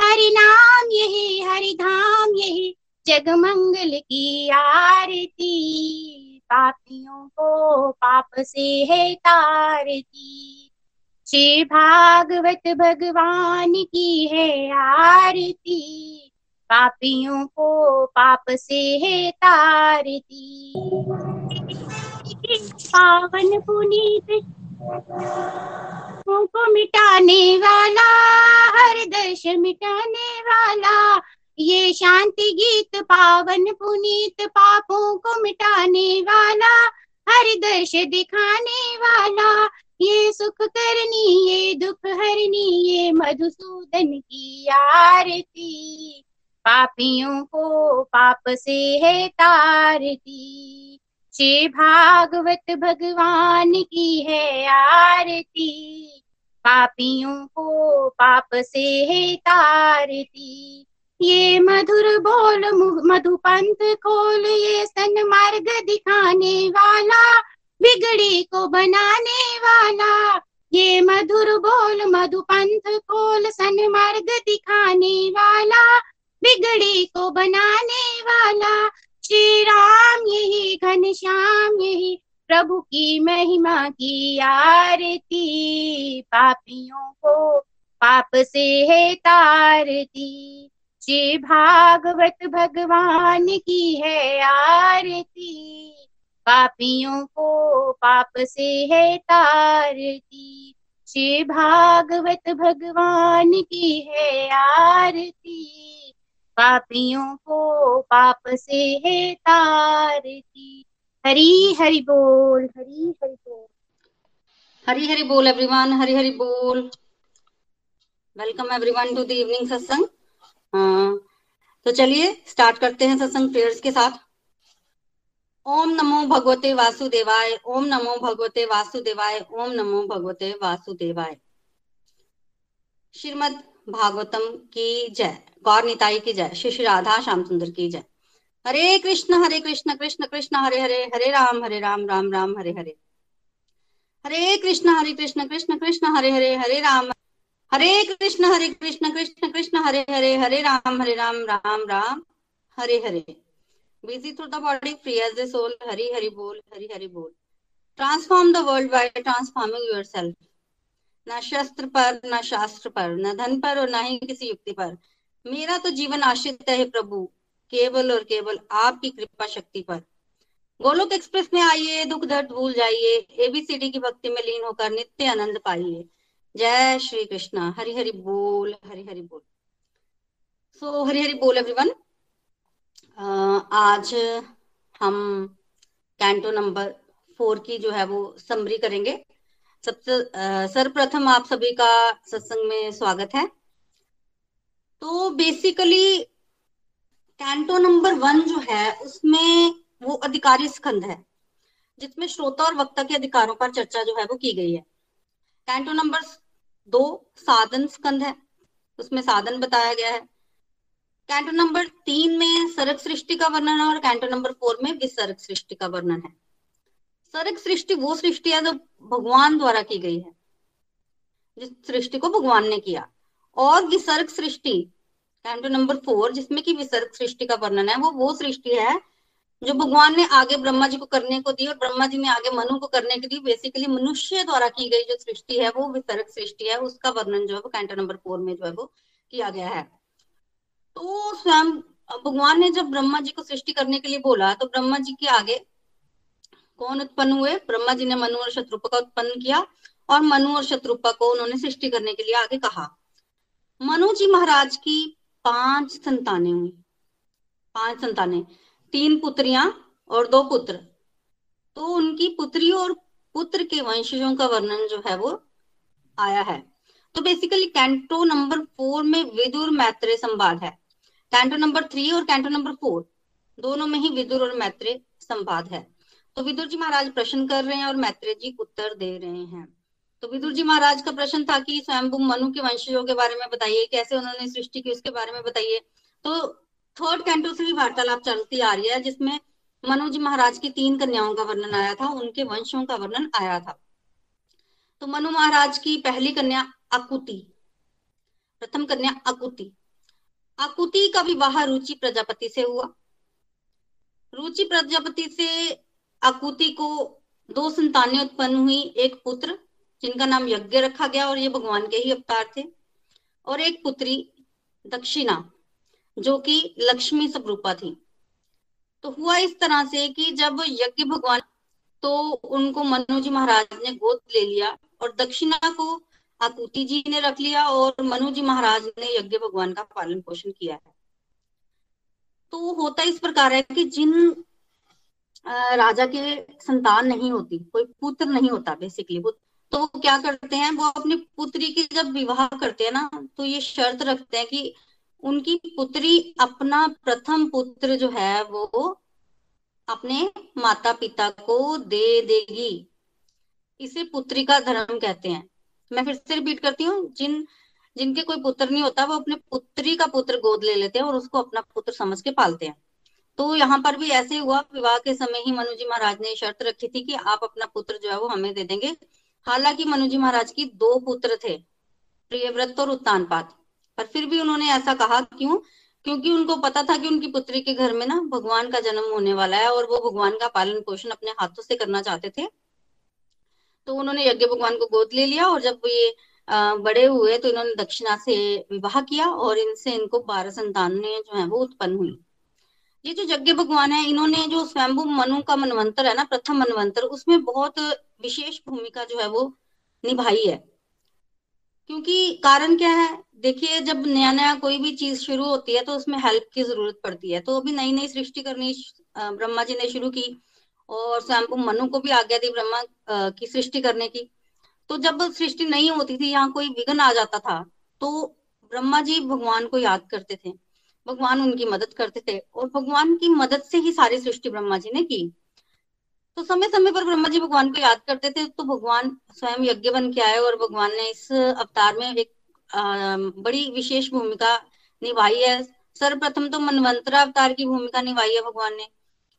हरि नाम यही, हरि धाम यही। जग मंगल की आरती, पापियों को पाप से है तारती। श्री भागवत भगवान की है आरती, पापियों को पाप से है तारती। पावन पुनीत को मिटाने वाला, हर दर्श मिटाने वाला। ये शांति गीत, पावन पुनीत पापों को मिटाने वाला, हर दर्श दिखाने वाला। ये सुख करनी, ये दुख हरनी, ये मधुसूदन की आरती। पापियों को पाप से है तारती। श्री भागवत भगवान की है आरती, पापियों को पाप से है तारती। ये मधुर बोल मधुपंथ खोल, ये सन मार्ग दिखाने वाला, बिगड़ी को बनाने वाला। ये मधुर बोल मधुपंथ खोल, सन मार्ग दिखाने वाला, बिगड़ी को बनाने वाला। श्री राम यही, घन श्याम यही, प्रभु की महिमा की आरती। पापियों को पाप से है तारती। श्री भागवत भगवान की है आरती। पापियों को पाप से है तारती। श्री भागवत भगवान की है आरती। पापियों को पाप से है तारती हरी, हरि बोल, हरी, हरि बोल। हरी, हरि बोल एवरीवन हरी, हरि बोल। Welcome everyone to the evening satsang तो चलिए स्टार्ट करते हैं सत्संग प्रेयर्स के साथ। ओम नमो भगवते वासुदेवाय, ओम नमो भगवते वासुदेवाय, ओम नमो भगवते वासुदेवाय। श्रीमद भागवतम की जय। गौर निताई की जय। श्री श्री राधा श्याम सुंदर की जय। Hare Krishna Hare Krishna Krishna Krishna, Hare Hare Hare Ram Hare Ram Ram Ram, Hare Hare. Hare Krishna Hare Krishna Krishna Krishna, Hare Hare Hare Ram. Hare Krishna Hare Krishna Krishna Krishna Hare Hare Hare Ram Hare Ram Ram Ram, Hare Hare. Busy through the body free as the soul Hari Hari बोल, हरि हरि बोल। Transform the world by transforming yourself न शस्त्र पर न शास्त्र पर न धन पर और न ही किसी युक्ति पर। मेरा तो जीवन आश्रित है प्रभु केवल और केवल आपकी कृपा शक्ति पर। गोलोक एक्सप्रेस में आइए दुख दर्द भूल जाइए एबीसीडी की भक्ति में लीन होकर नित्य आनंद पाइए। जय श्री कृष्णा। हरि हरि बोल हरि हरि बोल। सो so, हरि हरि बोल एवरीवन आज हम कैंटो नंबर फोर की जो है वो समरी करेंगे। सबसे सर्वप्रथम आप सभी का सत्संग में स्वागत है। तो बेसिकली कैंटो नंबर वन जो है, उसमें वो अधिकारी स्कंद है, जिसमें श्रोता और वक्ता के अधिकारों पर चर्चा जो है, वो की गई है। कैंटो नंबर दो, साधन स्कंद है, उसमें साधन बताया गया है। कैंटो नंबर तीन में सर्ग सृष्टि का वर्णन है और कैंटो नंबर फोर में विसर्ग सृष्टि का वर्णन है। सर्ग सृष्टि वो सृष्टि है जो भगवान द्वारा की गई है। जिस सृष्टि को भगवान ने किया। और विसर्ग सृष्टि कैंटो नंबर फोर जिसमें की विसर्ग सृष्टि का वर्णन है, वो वो सृष्टि है जो भगवान ने आगे ब्रह्मा जी को करने को दी और ब्रह्मा जी ने आगे मनु को करने के दी। बेसिकली मनुष्य द्वारा की गई जो सृष्टि है, वो विसर्ग सृष्टि है। उसका वर्णन जो है वो कैंटो नंबर फोर में जो है वो किया गया है। तो स्वयं भगवान ने जब ब्रह्मा जी को सृष्टि करने के लिए बोला तो ब्रह्मा जी के आगे कौन उत्पन्न हुए? ब्रह्मा जी ने मनु और शत्रुपा का उत्पन्न किया और मनु और शत्रुपा को उन्होंने सृष्टि करने के लिए आगे कहा। मनु जी महाराज की पाँच संतानें हुई। पाँच संतानें। तीन पुत्रियाँ और दो पुत्र। तो उनकी पुत्री और पुत्र के वंशजों का वर्णन जो है वो आया है। तो बेसिकली कैंटो नंबर फोर में विदुर मैत्रेय संवाद है। कैंटो नंबर थ्री और कैंटो नंबर फोर दोनों में ही विदुर और मैत्रेय संवाद है। तो विदुर जी महाराज प्रश्न कर रहे हैं और मैत्रेय जी उत्तर दे रहे हैं। तो विदुर जी महाराज का प्रश्न था कि स्वयं मनु के वंशजों के बारे में बताइए, कैसे उन्होंने सृष्टि की उसके बारे में बताइए। तो थर्ड कैंटो से भी वार्तालाप चलती आ रही है, जिसमें मनु जी महाराज की तीन कन्याओं का वर्णन आया था, उनके वंशों का वर्णन आया था। तो मनु महाराज की पहली कन्या अकुति प्रथम कन्या अकुति अकुति का विवाह रुचि प्रजापति से हुआ। रुचि प्रजापति से अकुति को दो संतानें उत्पन्न हुई, एक पुत्र, जिनका नाम यज्ञ रखा गया और ये भगवान के ही अवतार थे, और एक पुत्री, दक्षिणा, जो कि लक्ष्मी स्वरूपा थी। तो हुआ इस तरह से कि जब यज्ञ भगवान तो उनको मनु जी महाराज ने गोद ले लिया और दक्षिणा को आकुति जी ने रख लिया और मनु जी महाराज ने यज्ञ भगवान का पालन पोषण किया। है तो होता इस प्रकार है कि जिन राजा के संतान नहीं होती, कोई पुत्र नहीं होता बेसिकली वो। तो क्या करते हैं, वो अपनी पुत्री की जब विवाह करते हैं ना तो ये शर्त रखते हैं कि उनकी पुत्री अपना प्रथम पुत्र जो है वो अपने माता पिता को दे देगी। इसे पुत्री का धर्म कहते हैं। मैं फिर से रिपीट करती हूँ, जिन, जिनके कोई पुत्र नहीं होता, वो अपने पुत्री का पुत्र गोद ले लेते हैं और उसको अपना पुत्र समझ के पालते हैं। तो यहाँ पर भी ऐसे हुआ, विवाह के समय ही मनु जी महाराज ने शर्त रखी थी कि आप अपना पुत्र जो है वो हमें दे देंगे। हालाँकि मनु जी महाराज की दो पुत्र थे, प्रियव्रत और उत्तानपात पर फिर भी उन्होंने ऐसा कहा, क्यों? क्योंकि उनको पता था कि उनकी पुत्री के घर में ना भगवान का जन्म होने वाला है और वो भगवान का पालन पोषण अपने हाथों से करना चाहते थे। तो उन्होंने यज्ञ भगवान को गोद ले लिया और जब ये बड़े हुए तो इन्होंने दक्षिणा से विवाह किया और इनसे इनको बारह संतानें जो है वो उत्पन्न हुई। ये जो यज्ञ भगवान है, इन्होंने जो स्वयंभू मनु का मनवंतर है ना, प्रथम मनवंतर, उसमें बहुत विशेष भूमिका जो है वो निभाई है। क्योंकि कारण क्या है? देखिए, जब नया नया कोई भी चीज़ शुरू होती है तो उसमें हेल्प की ज़रूरत पड़ती है। तो अभी नई नई सृष्टि करनी ब्रह्मा जी ने शुरू की और स्वयं मनु को भी आज्ञा दी ब्रह्मा की सृष्टि करने की। तो जब सृष्टि नहीं होती थी, यहाँ कोई विघ्न आ जाता था तो ब्रह्मा जी भगवान को याद करते थे। भगवान उनकी मदद करते थे और भगवान की मदद से ही सारी सृष्टि ब्रह्मा जी ने की। तो समय समय पर ब्रह्मा जी भगवान को याद करते थे तो भगवान स्वयं यज्ञ बन के आए और भगवान ने इस अवतार में एक बड़ी विशेष भूमिका निभाई है। सर्वप्रथम तो मनवंतर अवतार की भूमिका निभाई है भगवान ने।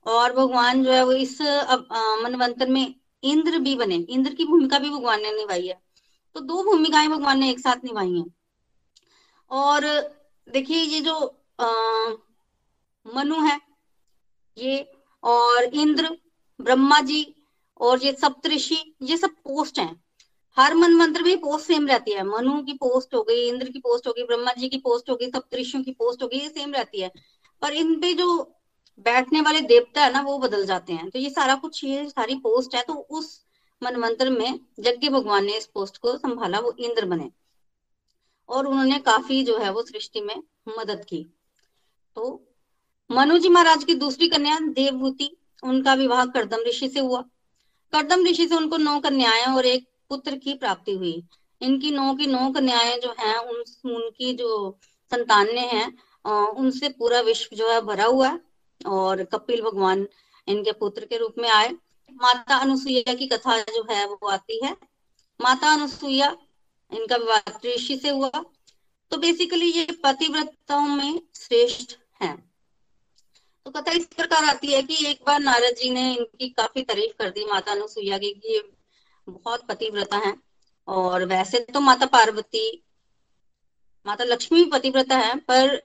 और भगवान जो है वो इस मनवंतर में इंद्र भी बने। इंद्र की भूमिका भी भगवान ने निभाई है। तो दो भूमिकाएँ भगवान ने एक साथ निभाई हैं। और देखिए, ये जो मनु है, ये और इंद्र, ब्रह्मा जी और ये सप्तऋषि, ये सब पोस्ट हैं। हर मन मंत्र में पोस्ट सेम रहती है। मनु की पोस्ट हो गई, इंद्र की पोस्ट हो गई, ब्रह्मा जी की पोस्ट हो गई, सप्तऋषियों की पोस्ट हो गई, ये सेम रहती है। पर इन पे जो बैठने वाले देवता है ना, वो बदल जाते हैं। तो ये सारा कुछ, ये सारी पोस्ट है तो उस मनमंत्र में यज्ञ भगवान ने इस पोस्ट को संभाला, वो इंद्र बने। और उन्होंने काफ़ी जो है, वो सृष्टि में मदद की। तो मनु जी महाराज की दूसरी कन्या देवभूति, उनका विवाह करदम ऋषि से हुआ। करदम ऋषि से उनको नौ कन्याएँ और एक पुत्र की प्राप्ति हुई। इनकी नौ की नौ कन्याएँ जो हैं, उन, उनकी जो संतानें हैं उनसे पूरा विश्व जो है भरा हुआ और कपिल भगवान इनके पुत्र के रूप में आए। माता अनुसुईया की कथा जो है वो आती है। माता अनुसुईया इनका विवाह ऋषि से हुआ। तो बेसिकली ये पतिव्रताओं में श्रेष्ठ है। तो कथा इस प्रकार आती है कि एक बार नारद जी ने इनकी काफ़ी तारीफ़ कर दी माता अनुसुईया की कि ये बहुत पतिव्रता है। और वैसे तो माता पार्वती माता लक्ष्मी भी पतिव्रता है पर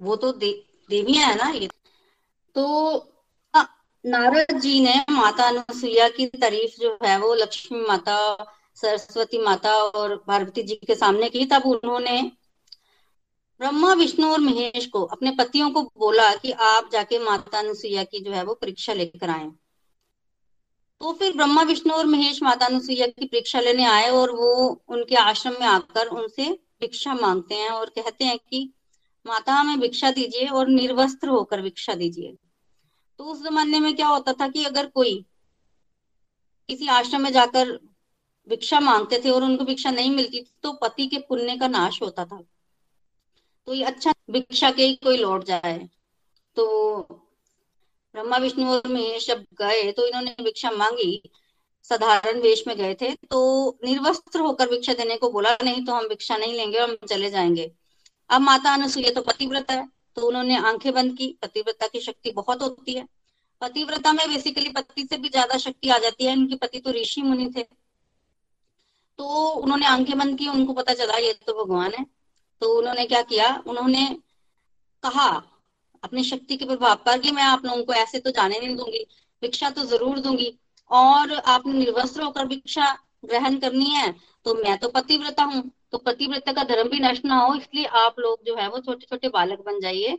वो तो दे, देवियाँ है ना ये? तो नारद जी ने माता अनुसुईया की तारीफ़ जो है वो लक्ष्मी माता सरस्वती माता और पार्वती जी के सामने की तब उन्होंने ब्रह्मा, विष्णु और महेश को, अपने पतियों को बोला कि आप जाके माता अनुसुईया की जो है वो परीक्षा लेकर आए। तो फिर ब्रह्मा, विष्णु और महेश माता अनुसुईया की परीक्षा लेने आए और वो उनके आश्रम में आकर उनसे भिक्षा मांगते हैं और कहते हैं कि, माता, हमें भिक्षा दीजिए और निर्वस्त्र होकर भिक्षा दीजिए। तो उस जमाने में क्या होता था कि अगर कोई किसी आश्रम में जाकर भिक्षा मांगते थे और उनको भिक्षा नहीं मिलती तो पति के पुण्य का नाश होता था। ये अच्छा भिक्षा के कोई लौट जाए। तो ब्रह्मा, विष्णु और महेश जब गए तो इन्होंने भिक्षा मांगी। साधारण वेश में गए थे। तो निर्वस्त्र होकर भिक्षा देने को बोला, नहीं तो हम भिक्षा नहीं लेंगे, हम चले जाएँगे। अब माता अनुसुईया तो पतिव्रता है तो उन्होंने आँखें बंद की। पतिव्रता की शक्ति बहुत होती है। पतिव्रता में बेसिकली पति से भी ज़्यादा शक्ति आ जाती है। उनके पति तो ऋषि मुनि थे। तो उन्होंने आँखें बंद की, उनको पता चला, ये तो भगवान है। तो उन्होंने क्या किया? उन्होंने कहा अपनी शक्ति के प्रभाव पर कि मैं आप लोगों को ऐसे तो जाने नहीं दूँगी, भिक्षा तो ज़रूर दूँगी। और आपने निर्वस्त्र होकर भिक्षा ग्रहण करनी है तो मैं तो पतिव्रता हूँ। तो पतिव्रता का धर्म भी नष्ट ना हो, इसलिए आप लोग जो है वो छोटे छोटे बालक बन जाइए।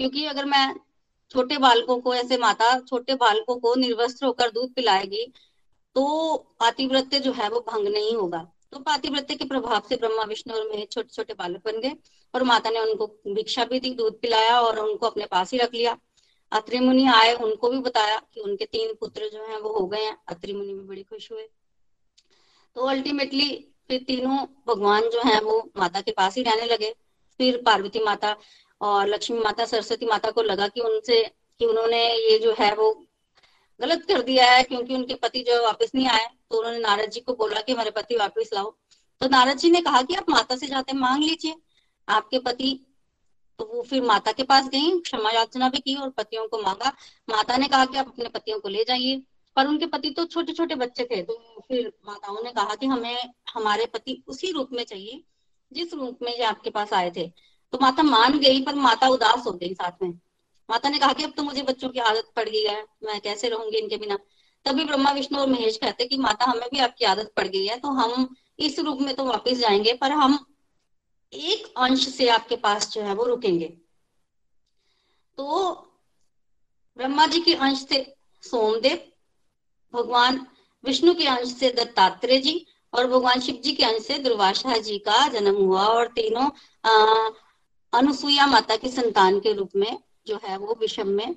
क्योंकि अगर मैं छोटे बालकों को, ऐसे माता छोटे बालकों को निर्वस्त्र होकर दूध पिलाएगी तो पातिव्रत्य जो है वो भंग नहीं होगा। तो पातिव्रत्य के प्रभाव से ब्रह्मा, विष्णु और मेरे छोटे छोटे बालक बन गए और माता ने उनको भिक्षा भी दी, दूध पिलाया और उनको अपने पास ही रख लिया। अत्रि मुनि आए, उनको भी बताया कि उनके तीन पुत्र जो हैं वो हो गए हैं। अत्रि मुनि भी बड़ी खुश हुए। तो अल्टीमेटली फिर तीनों भगवान जो है वो माता के पास ही रहने लगे। फिर पार्वती माता और लक्ष्मी माता, सरस्वती माता को लगा कि उनसे, कि उन्होंने ये जो है वो गलत कर दिया है, क्योंकि उनके पति जो वापस नहीं आए। तो उन्होंने नारद जी को बोला कि हमारे पति वापस लाओ। तो नारद जी ने कहा कि आप माता से जाते मांग लीजिए। आपके पति तो वो फिर माता के पास गई, क्षमा याचना भी की और पतियों को मांगा। माता ने कहा कि आप अपने पतियों को ले जाइए। पर उनके पति तो छोटे छोटे बच्चे थे तो फिर माताओं ने कहा कि हमें, हमारे पति उसी रूप में चाहिए, जिस रूप में ये आपके पास आए थे। तो माता मान गई, पर माता उदास हो गई साथ में। माता ने कहा कि अब तो मुझे बच्चों की आदत पड़ गई है, मैं कैसे रहूँगी इनके बिना? तभी ब्रह्मा, विष्णु और महेश कहते कि माता, हमें भी आपकी आदत पड़ गई है तो हम इस रूप में तो वापस जाएँगे, पर हम एक अंश से आपके पास जो है वो रुकेंगे। तो ब्रह्मा जी के अंश से सोमदेव, भगवान विष्णु के अंश से दत्तात्रेय जी, और भगवान शिव जी के अंश से दुर्वासा जी का जन्म हुआ, और तीनों, अः अनुसुईया माता की संतान के रूप में जो है वो विषम में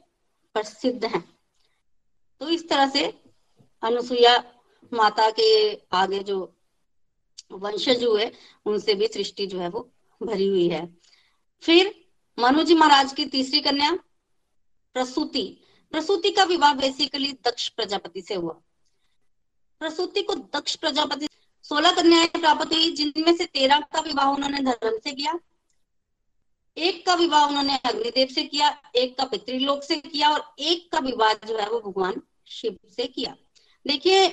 प्रसिद्ध हैं। तो इस तरह से अनुसुईया माता के आगे जो वंशज हुए, उनसे भी सृष्टि जो है वो भरी हुई है। फिर मनु जी महाराज की तीसरी कन्या, प्रसूति। प्रसूति का विवाह बेसिकली दक्ष प्रजापति से हुआ। प्रसूति को दक्ष प्रजापति सोलह कन्याएँ प्राप्त हुई, जिनमें से तेरह का विवाह उन्होंने धर्म से किया, एक का विवाह उन्होंने अग्निदेव से किया, एक का पितृलोक से किया, और एक का विवाह जो है वो भगवान शिव से किया। देखिए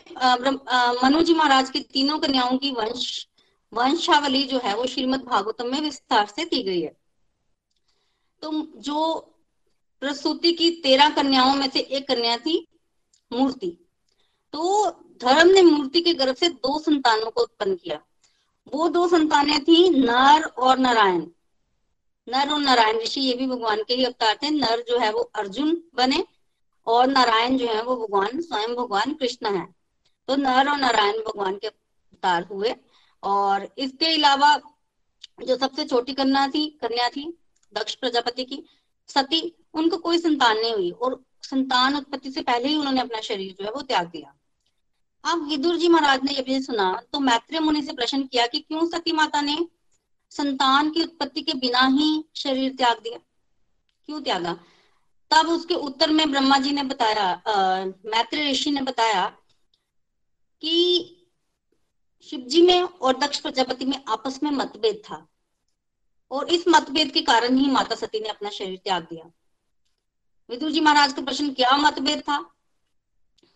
मनु जी महाराज की तीनों कन्याओं की वंश, वंशावली जो है वो श्रीमद भागवतम में विस्तार से दी गई है। तो जो प्रसूति की तेरह कन्याओं में से एक कन्या थी, मूर्ति। तो धर्म ने मूर्ति के गर्भ से दो संतानों को उत्पन्न किया। वो दो संतानें थी नर और नारायण। नर और नारायण ऋषि, ये भी भगवान के ही अवतार थे। नर जो है वो अर्जुन बने और नारायण जो है वो भगवान, स्वयं भगवान कृष्ण है। तो नर और नारायण भगवान के अवतार हुए। और इसके अलावा जो सबसे छोटी कन्या थी कन्या थी, दक्ष प्रजापति की, सती, उनको कोई संतान नहीं हुई। और संतान उत्पत्ति से पहले ही उन्होंने अपना शरीर जो है वो त्याग दिया। अब विदुर जी महाराज ने जब ये सुना तो मैत्रेय मुनि से प्रश्न किया कि क्यों सती माता ने संतान की उत्पत्ति के बिना ही शरीर त्याग दिया? क्यों त्यागा? तब उसके उत्तर में ब्रह्मा जी ने बताया मैत्रेय ऋषि ने बताया कि शिव जी में और दक्ष प्रजापति में आपस में मतभेद था और इस मतभेद के कारण ही माता सती ने अपना शरीर त्याग दिया। विदुर जी महाराज का प्रश्न, क्या मतभेद था?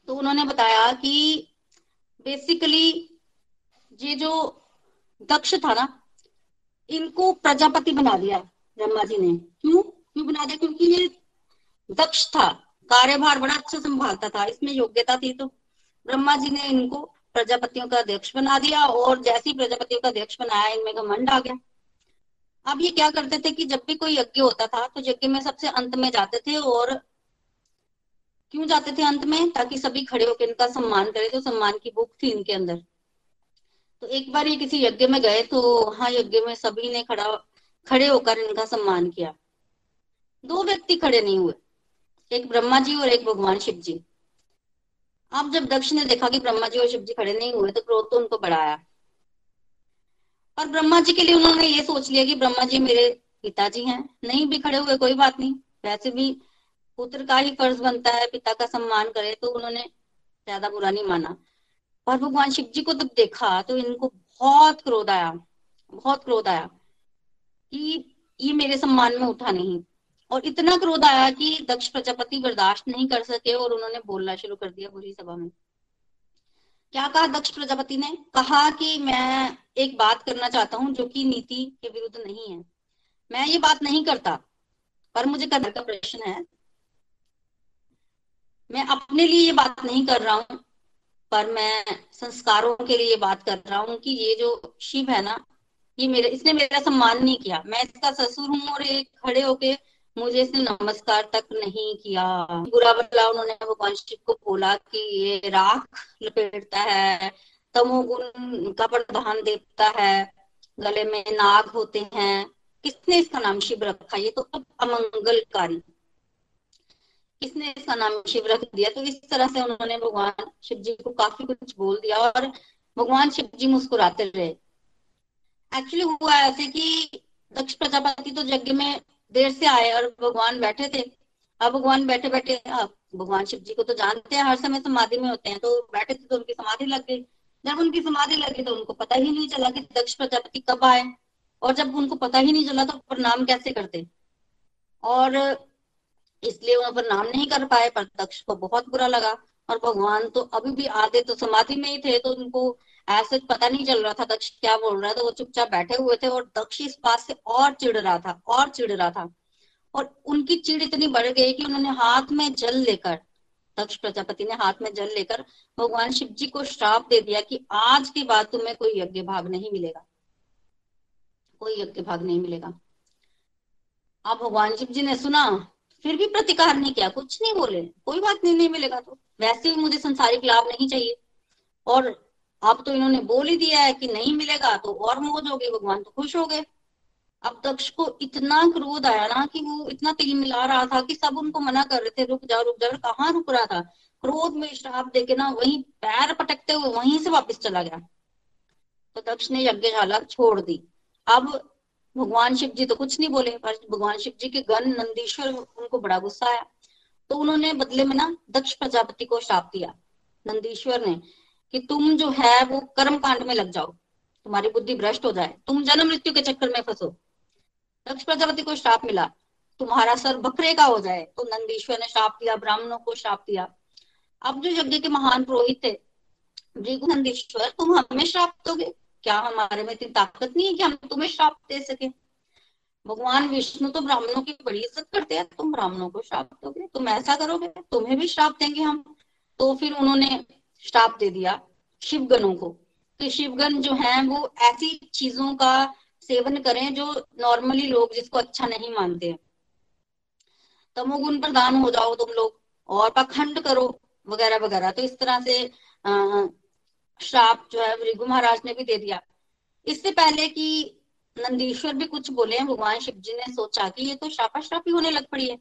तो उन्होंने बताया कि बेसिकली ये जो दक्ष था ना, इनको प्रजापति बना दिया ब्रह्मा जी ने। क्यों? क्यों बना दिया? क्योंकि ये दक्ष था कार्यभार बड़ा अच्छा संभालता था। इसमें योग्यता थी तो ब्रह्मा जी ने इनको प्रजापतियों का अध्यक्ष बना दिया और जैसे ही प्रजापतियों का अध्यक्ष बनाया, इनमें घमंड आ गया। अब ये क्या करते थे कि जब भी कोई यज्ञ होता था तो यज्ञ में सबसे अंत में जाते थे और क्यों जाते थे अंत में? ताकि सभी खड़े होकर इनका सम्मान करें तो सम्मान की भूख थी इनके अंदर। तो एक बार ये किसी यज्ञ में गए तो हाँ यज्ञ में सभी ने खड़ा, खड़े होकर इनका सम्मान किया। दो व्यक्ति खड़े नहीं हुए। एक ब्रह्मा जी और एक भगवान शिव जी। अब जब दक्ष ने देखा कि ब्रह्मा जी और शिव जी खड़े नहीं हुए तो क्रोध तो उनको बढ़ाया। और ब्रह्मा जी के लिए उन्होंने ये सोच लिया कि ब्रह्मा जी मेरे पिताजी हैं। नहीं भी खड़े हुए, कोई बात नहीं। वैसे भी पुत्र का ही फ़र्ज़ बनता है, पिता का सम्मान करे तो उन्होंने ज़्यादा बुरा नहीं माना। और भगवान शिव जी को जब देखा तो इनको बहुत क्रोध आया, बहुत क्रोध आया कि ये मेरे सम्मान में उठा नहीं। और इतना क्रोध आया कि दक्ष प्रजापति बर्दाश्त नहीं कर सके और उन्होंने बोलना शुरू कर दिया बुरी सभा में। क्या कहा दक्ष प्रजापति ने? कहा कि मैं एक बात करना चाहता हूँ जो कि नीति के विरुद्ध नहीं है। मैं ये बात नहीं करता, पर मुझे करने का प्रश्न है। मैं अपने लिए ये बात नहीं कर रहा हूँ, पर मैं संस्कारों के लिए बात कर रहा हूँ कि ये जो शिव है ना, ये मेरे, इसने मेरा सम्मान नहीं किया। मैं इसका ससुर हूँ और एक खड़े होके मुझे इसने नमस्कार तक नहीं किया। बुरा भला उन्होंने भगवान शिव को बोला कि ये राख लपेटता है तमोगुण का प्रधान देवता है, गले में नाग होते हैं। किसने इसका नाम शिव रखा? ये तो अब अमंगलकारी। किसने इसका नाम शिव रख दिया? तो इस तरह से उन्होंने भगवान शिव जी को काफ़ी कुछ बोल दिया और भगवान शिव जी मुस्कुराते रहे। एक्चुअली हुआ ऐसे कि दक्ष प्रजापति तो यज्ञ में देर से आए और भगवान बैठे थे। अब भगवान बैठे बैठे भगवान शिव जी को तो जानते हैं, हर समय समाधि में होते हैं तो बैठे थे तो उनकी समाधि लग गई। जब उनकी समाधि लगी तो उनको पता ही नहीं चला कि दक्ष प्रजापति कब आए। और जब उनको पता ही नहीं चला तो प्रणाम कैसे करते। और इसलिए वहाँ पर नाम नहीं कर पाए, पर दक्ष को बहुत बुरा लगा। और भगवान तो अभी भी आधे तो समाधि में ही थे तो उनको ऐसे पता नहीं चल रहा था दक्ष क्या बोल रहा था, वो चुपचाप बैठे हुए थे और दक्ष इस बात से और चिढ़ रहा था, और चिढ़ रहा था। और उनकी चिड़ इतनी बढ़ गई कि उन्होंने हाथ में जल लेकर, दक्ष प्रजापति ने हाथ में जल लेकर भगवान शिव जी को श्राप दे दिया कि आज के बाद तुम्हें कोई यज्ञ भाग नहीं मिलेगा। कोई यज्ञ भाग नहीं मिलेगा। अब भगवान शिव जी ने सुना, फिर भी प्रतिकार नहीं किया, कुछ नहीं बोले, कोई बात नहीं नहीं मिलेगा तो। वैसे भी मुझे संसारिक लाभ नहीं चाहिए। और अब तो इन्होंने बोल ही दिया है कि नहीं मिलेगा तो और मौज हो गई भगवान तो खुश हो गए। अब दक्ष को इतना क्रोध आया ना कि वो इतना तिल मिला रहा था कि सब उनको मना कर रहे थे, रुक जाओ रुक जाओ, कहाँ रुक रहा था? क्रोध में श्राप देके ना वहीं पैर पटकते हुए वहीं से वापस चला गया। तो दक्ष ने यज्ञशाला छोड़ दी। अब भगवान शिव जी तो कुछ नहीं बोले, पर भगवान शिव जी के गण नंदीश्वर उनको बड़ा गुस्सा आया। तो उन्होंने बदले में ना दक्ष प्रजापति को श्राप दिया, नंदीश्वर ने। कि तुम जो है वो कर्म कांड में लग जाओ। तुम्हारी बुद्धि भ्रष्ट हो जाए। तुम जन्म मृत्यु के चक्कर में फंसो। दक्ष प्रजापति को श्राप मिला। तुम्हारा सर बकरे का हो जाए तो नंदीश्वर ने श्राप दिया, ब्राह्मणों को श्राप दिया। अब जो यज्ञ के महान पुरोहित थे, भृगु नंदीश्वर, तुम हमें श्राप दोगे? क्या हमारे में इतनी ताकत नहीं है कि हम तुम्हें श्राप दे सके? भगवान विष्णु तो ब्राह्मणों की बड़ी इज़्ज़त करते हैं। तुम ब्राह्मणों को श्राप दोगे? तुम ऐसा करोगे? तुम्हें भी श्राप देंगे हम। तो फिर उन्होंने श्राप दे दिया शिवगणों को। तो शिवगण जो है, वो ऐसी चीज़ों का सेवन करें जो नॉर्मली लोग जिसको अच्छा नहीं मानते हैं। तमोगुण प्रधान हो जाओ तुम लोग और पखंड करो वगैरह वगैरह। तो इस तरह से, अः, श्राप जो है भृगु महाराज ने भी दे दिया। इससे पहले कि नंदीश्वर भी कुछ बोले हैं, भगवान शिव जी ने सोचा कि ये तो श्रापा श्रापी होने लग पड़ी है।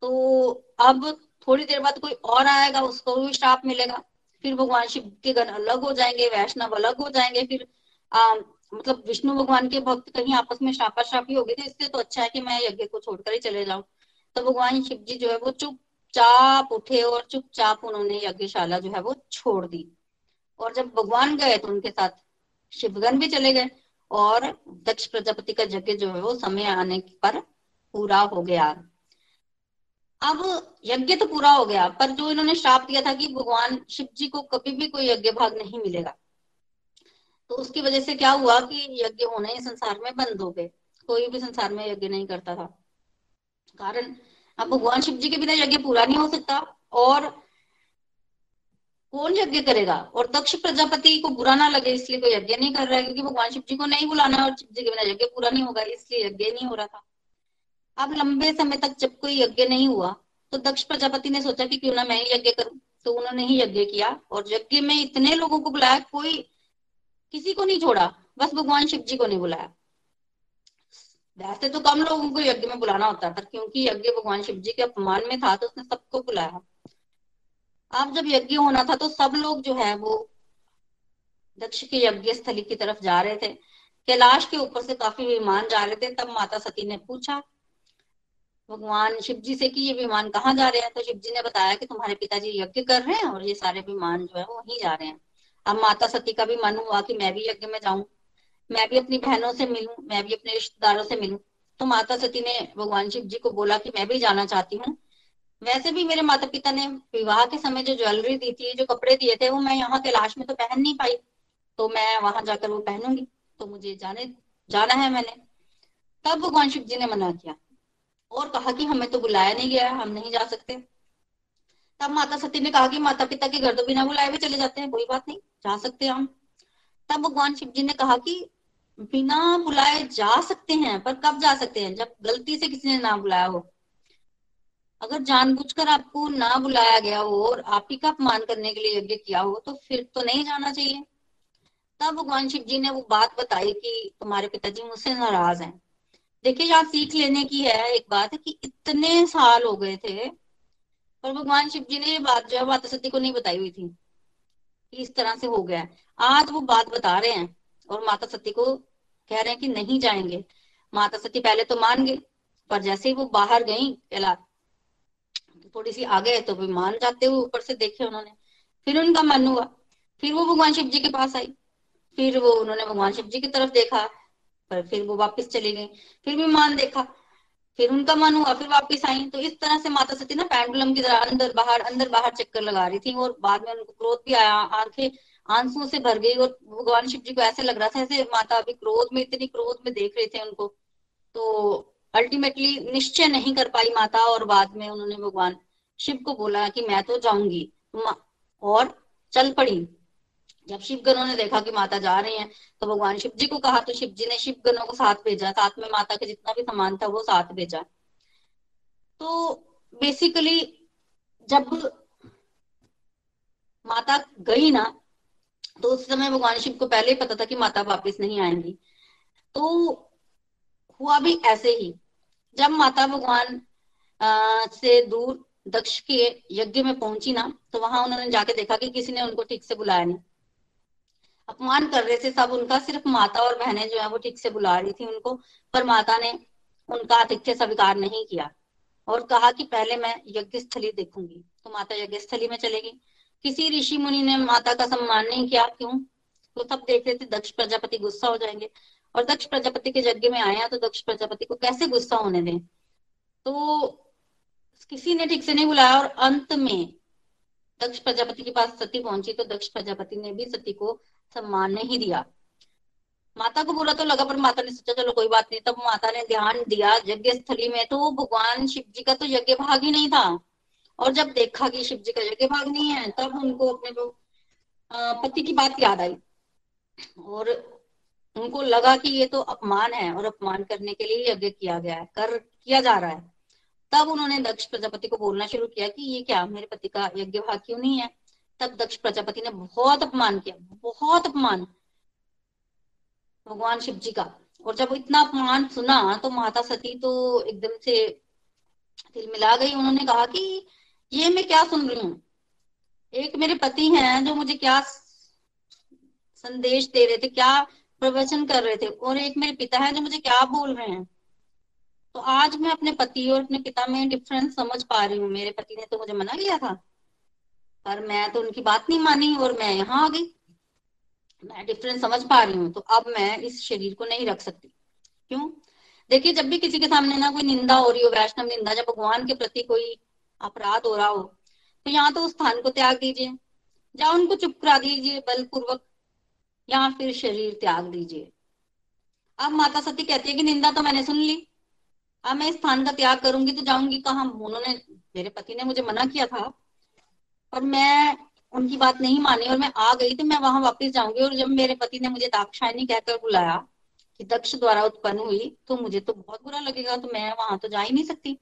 तो अब थोड़ी देर बाद कोई और आएगा उसको भी श्राप मिलेगा। फिर भगवान शिव के गण अलग हो जाएँगे वैष्णव अलग हो जाएँगे फिर आ, मतलब विष्णु भगवान के भक्त कहीं आपस में श्रापा श्रापी हो गए थे इससे तो अच्छा है कि मैं यज्ञ को छोड़कर ही चले जाऊँ। तो भगवान शिव जी जो है वो चुपचाप उठे और चुपचाप उन्होंने यज्ञशाला जो है वो छोड़ दी। और जब भगवान गए तो उनके साथ शिवगन भी चले गए और दक्ष प्रजापति का यज्ञ जो है वो समय आने पर पूरा हो गया। अब यज्ञ तो पूरा हो गया, पर जो इन्होंने श्राप दिया था कि भगवान शिव जी को कभी भी कोई यज्ञ भाग नहीं मिलेगा। तो उसकी वजह से क्या हुआ कि यज्ञ होने ही संसार में बंद हो गए, कोई भी संसार में यज्ञ नहीं करता था। कारण अब भगवान शिव जी के बिना यज्ञ पूरा नहीं हो सकता और कौन यज्ञ करेगा? और दक्ष प्रजापति को बुरा ना लगे, इसलिए कोई यज्ञ नहीं कर रहा है, क्योंकि भगवान शिव जी को नहीं बुलाना और शिव जी के बिना यज्ञ पूरा नहीं होगा, इसलिए यज्ञ नहीं हो रहा था। अब लंबे समय तक जब कोई यज्ञ नहीं हुआ तो दक्ष प्रजापति ने सोचा कि क्यों ना मैं ही यज्ञ करूँ? तो उन्होंने ही यज्ञ किया और यज्ञ में इतने लोगों को बुलाया, कोई किसी को नहीं छोड़ा, बस भगवान शिव जी को नहीं बुलाया। वैसे तो कम लोगों को यज्ञ में बुलाना होता पर क्योंकि यज्ञ भगवान शिव जी के अपमान में था तो उसने सबको बुलाया। अब जब यज्ञ होना था तो सब लोग जो है, वो दक्ष के यज्ञ स्थली की तरफ़ जा रहे थे। कैलाश के ऊपर से काफ़ी विमान जा रहे थे, तब माता सती ने पूछा भगवान शिव जी से कि ये विमान कहाँ जा रहे हैं? तो शिव जी ने बताया कि तुम्हारे पिताजी यज्ञ कर रहे हैं और ये सारे विमान जो है वो वहीं जा रहे हैं। अब माता सती का भी मन हुआ कि मैं भी यज्ञ में जाऊँ। मैं भी अपनी बहनों से मिलूं, मैं भी अपने रिश्तेदारों से मिलूं। तो माता सती ने भगवान शिव जी को बोला कि मैं भी जाना चाहती हूँ। वैसे भी मेरे माता पिता ने विवाह के समय जो ज्वेलरी दी थी, जो कपड़े दिए थे, वो मैं यहाँ कैलाश में तो पहन नहीं पाई। तो मैं वहाँ जाकर वो पहनूँगी। तो मुझे जाने, जाना है मैंने। तब भगवान शिव जी ने मना किया। और कहा कि हमें तो बुलाया नहीं गया, हम नहीं जा सकते। तब माता सती ने कहा कि माता पिता के घर तो बिना बुलाए हुए चले जाते हैं, कोई बात नहीं, जा सकते हम। तब भगवान शिव जी ने कहा कि बिना बुलाए जा सकते हैं, पर कब जा सकते हैं? जब गलती से किसी ने ना बुलाया हो। अगर जानबूझकर आपको ना बुलाया गया हो और आप ही का अपमान करने के लिए यज्ञ किया हो तो फिर तो नहीं जाना चाहिए। तब भगवान शिव जी ने वो बात बताई कि तुम्हारे पिताजी मुझसे नाराज़ हैं। देखिए यहाँ सीख लेने की है, एक बात कि इतने साल हो गए थे और भगवान शिव जी ने ये बात, जो है, माता सती को नहीं बताई हुई थी कि इस तरह से हो गया है। आज वो बात बता रहे हैं और माता सती को कह रहे हैं कि नहीं जाएँगे। माता सती पहले तो मान गई, पर जैसे ही वो बाहर गई थोड़ी सी आगे तो भी मान जाते हुए ऊपर से देखे उन्होंने। फिर उनका मन हुआ, फिर वो भगवान शिव जी के पास आई, फिर वो उन्होंने भगवान शिव जी की तरफ़ देखा पर फिर वो वापस चले गए। फिर भी मान देखा, फिर उनका मन हुआ, फिर वापस आई। तो इस तरह से माता सती ना पेंडुलम की तरह अंदर बाहर अंदर बाहर चक्कर लगा रही थी और बाद में उनको क्रोध भी आया, आँखें, आंसुओं से भर गई और भगवान शिव जी को ऐसे लग रहा था ऐसे माता अभी क्रोध में, इतनी क्रोध में देख रहे थे उनको। तो अल्टीमेटली निश्चय नहीं कर पाई माता और बाद में उन्होंने भगवान शिव को बोला कि मैं तो जाऊँगी। और चल पड़ी। जब शिव गणों ने देखा कि माता जा रही हैं तो भगवान शिव जी को कहा तो शिव जी ने शिव गणों को साथ भेजा। साथ में माता के जितना भी सामान था, वो साथ भेजा। तो बेसिकली जब माता गई ना तो उस समय भगवान शिव को पहले ही पता था कि माता वापस नहीं आएँगी। तो हुआ भी ऐसे ही। जब माता भगवान से दूर दक्ष के यज्ञ में पहुँची ना तो वहाँ उन्होंने जाके देखा कि किसी ने उनको ठीक से बुलाया नहीं। अपमान कर रहे थे, सब उनका सिर्फ़ माता और बहनें जो है, वो ठीक से बुला रही थी उनको, पर माता ने उनका आतिथ्य स्वीकार नहीं किया और कहा कि पहले मैं यज्ञ स्थली देखूँगी। तो माता यज्ञ स्थली में चलेगी किसी ऋषि मुनि ने माता का सम्मान नहीं किया, क्यों? तो सब देख रहे थे, दक्ष प्रजापति गुस्सा हो जाएँगे। और दक्ष प्रजापति के यज्ञ में आया तो दक्ष प्रजापति को कैसे गुस्सा होने दें? तो किसी ने ठीक से नहीं बुलाया और अंत में दक्ष प्रजापति के पास सती पहुँची तो दक्ष प्रजापति ने भी सती को सम्मान नहीं दिया। माता को बोला तो लगा, पर माता ने सोचा, चलो कोई बात नहीं। तब माता ने ध्यान दिया यज्ञ स्थली में तो भगवान शिव जी का तो यज्ञ भाग ही नहीं था। और जब देखा कि शिव जी का यज्ञ भाग नहीं है, तब उनको अपने वो पति की बात याद आई। और उनको लगा कि ये तो अपमान है, और अपमान करने के लिए यज्ञ किया गया है, कर, किया जा रहा है। तब उन्होंने दक्ष प्रजापति को बोलना शुरू किया कि ये क्या, मेरे पति का यज्ञ भाग क्यों नहीं है? तब दक्ष प्रजापति ने बहुत अपमान किया, बहुत अपमान। भगवान शिव जी का। और जब इतना अपमान सुना तो माता सती तो एकदम से दिल मिला गई। उन्होंने कहा कि ये मैं क्या सुन रही हूँ? एक मेरे पति हैं जो मुझे क्या संदेश दे रहे थे, क्या प्रवचन कर रहे थे, और एक मेरे पिता है जो मुझे क्या बोल रहे हैं। तो आज मैं अपने पति और अपने पिता में डिफरेंस समझ पा रही हूँ। मेरे पति ने तो मुझे मना किया था। पर मैं तो उनकी बात नहीं मानी और मैं यहाँ आ गई। मैं डिफरेंस समझ पा रही हूँ तो अब मैं इस शरीर को नहीं रख सकती। क्यों? देखिए, जब भी किसी के सामने ना कोई निंदा हो रही हो, वैष्णव निंदा, जब भगवान के प्रति कोई अपराध हो रहा हो तो यहाँ तो उस स्थान को त्याग दीजिए। या उनको चुप करा दीजिए, बलपूर्वक, या फिर शरीर त्याग दीजिए। अब माता सती कहती है कि निंदा तो मैंने सुन ली। अब मैं इस स्थान का त्याग करूँगी तो जाऊँगी कहा? उन्होंने, मेरे पति ने मुझे मना किया था। और मैं उनकी बात नहीं मानी और मैं आ गई तो मैं वहाँ वापस जाऊँगी और जब मेरे पति ने मुझे दाक्षायणी कहकर बुलाया कि दक्ष द्वारा उत्पन्न हुई तो मुझे तो बहुत बुरा लगेगा तो मैं वहाँ तो जा ही नहीं सकती।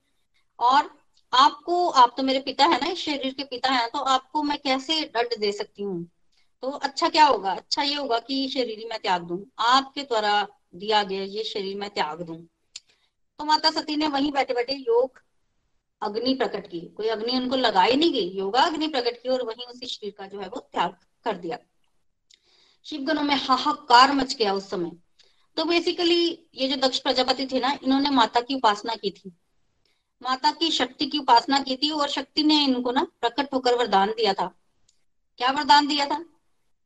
और आपको, आप तो मेरे पिता है ना, इस शरीर के पिता है तो आपको मैं कैसे दंड दे सकती हूँ? तो अच्छा क्या होगा? अच्छा ये होगा कि शरीर मैं त्याग दू। आपके द्वारा दिया गया ये शरीर मैं त्याग दू। तो माता सती ने वहीं बैठे बैठे योग अग्नि प्रकट की। कोई अग्नि उनको लगाई नहीं गई योगा अग्नि प्रकट की और वहीं उसी शरीर का जो है वो त्याग कर दिया। शिवगणों में हाहाकार मच गया उस समय। तो बेसिकली ये जो दक्ष प्रजापति थे ना, इन्होंने माता की उपासना की थी। माता की शक्ति की उपासना की थी और शक्ति ने इनको ना प्रकट होकर वरदान दिया था। क्या वरदान दिया था?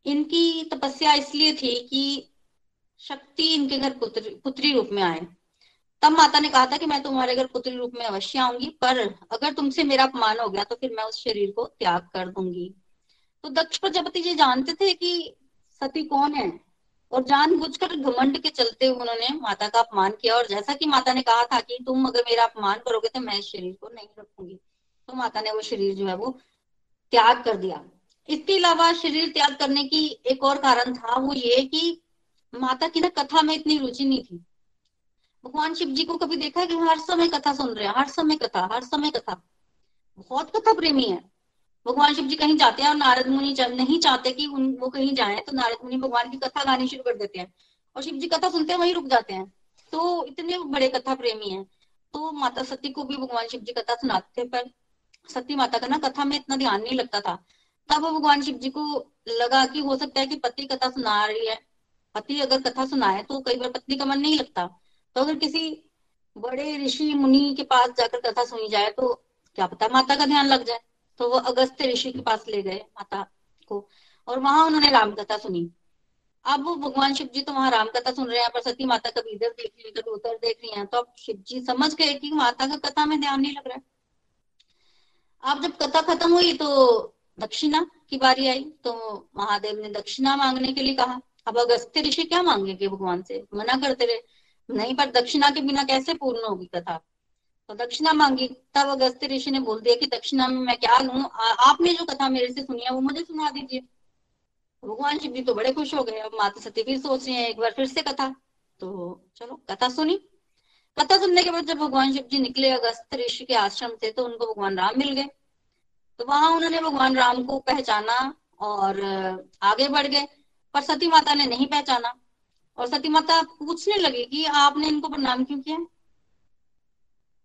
इनकी तपस्या इसलिए थी कि शक्ति इनके घर पुत्री पुत्री रूप में आए। तब माता ने कहा था कि मैं तुम्हारे घर पुत्री रूप में अवश्य आऊँगी, पर अगर तुमसे मेरा अपमान हो गया तो फिर मैं उस शरीर को त्याग कर दूँगी। तो दक्ष प्रजापति जी जानते थे कि सती कौन है, और जानबूझकर घमंड के चलते उन्होंने माता का अपमान किया, और जैसा कि माता ने कहा था कि तुम अगर मेरा अपमान करोगे तो मैं इस शरीर को नहीं रखूँगी। तो माता ने वो शरीर जो है वो त्याग कर दिया। इसके अलावा शरीर त्याग करने की एक और कारण था वो ये कि माता की ना कथा में इतनी रुचि नहीं थी। भगवान शिव जी को कभी देखा है कि हर समय कथा सुन रहे हैं? हर समय कथा, हर समय कथा। बहुत कथा प्रेमी है। भगवान शिव जी कहीं जाते हैं और नारद मुनि जब नहीं चाहते कि उन, वो कहीं जाए तो नारद मुनि भगवान की कथा गानी शुरू कर देते हैं। और शिव जी कथा सुनते हैं, वहीं रुक जाते हैं। तो इतने बड़े कथा प्रेमी हैं। तो माता सती को भी भगवान शिव जी कथा सुनाते थे पर सती माता का ना कथा में इतना ध्यान नहीं लगता था। तब भगवान शिव जी को लगा कि हो सकता है कि पति कथा सुना रही है। पति अगर कथा सुनाए तो कई बार पत्नी का मन नहीं लगता। तो अगर किसी बड़े ऋषि मुनि के पास जाकर कथा सुनी जाए तो क्या पता माता का ध्यान लग जाए? तो वो अगस्त्य ऋषि के पास ले गए माता को, और वहाँ उन्होंने राम कथा सुनी। अब वो भगवान शिव जी तो वहाँ राम कथा सुन रहे हैं पर सती माता कभी इधर देख रही है, कभी उधर देख रही है। तो अब शिव जी समझ गए कि माता का कथा में ध्यान नहीं लग रहा है। अब जब कथा खत्म हुई तो दक्षिणा की बारी आई तो महादेव ने दक्षिणा मांगने के लिए कहा, अब अगस्त्य ऋषि क्या मांगेंगे भगवान से? मना करते रहे। नहीं, पर दक्षिणा के बिना कैसे पूर्ण होगी कथा? तो दक्षिणा मांगी। तब अगस्त ऋषि ने बोल दिया कि दक्षिणा में मैं क्या लू? आपने जो कथा मेरे से सुनी है, वो मुझे सुना दीजिए। भगवान शिव जी तो बड़े खुश हो गए, अब माता सती फिर सोच रही है एक बार फिर से कथा। तो चलो, कथा सुनी। कथा सुनने के बाद जब भगवान शिव जी निकले अगस्त ऋषि के आश्रम से तो उनको भगवान राम मिल गए। तो वहाँ उन्होंने भगवान राम को पहचाना और आगे बढ़ गए, पर सती माता ने नहीं पहचाना। और सती माता पूछने लगी कि आपने इनको प्रणाम क्यों किया?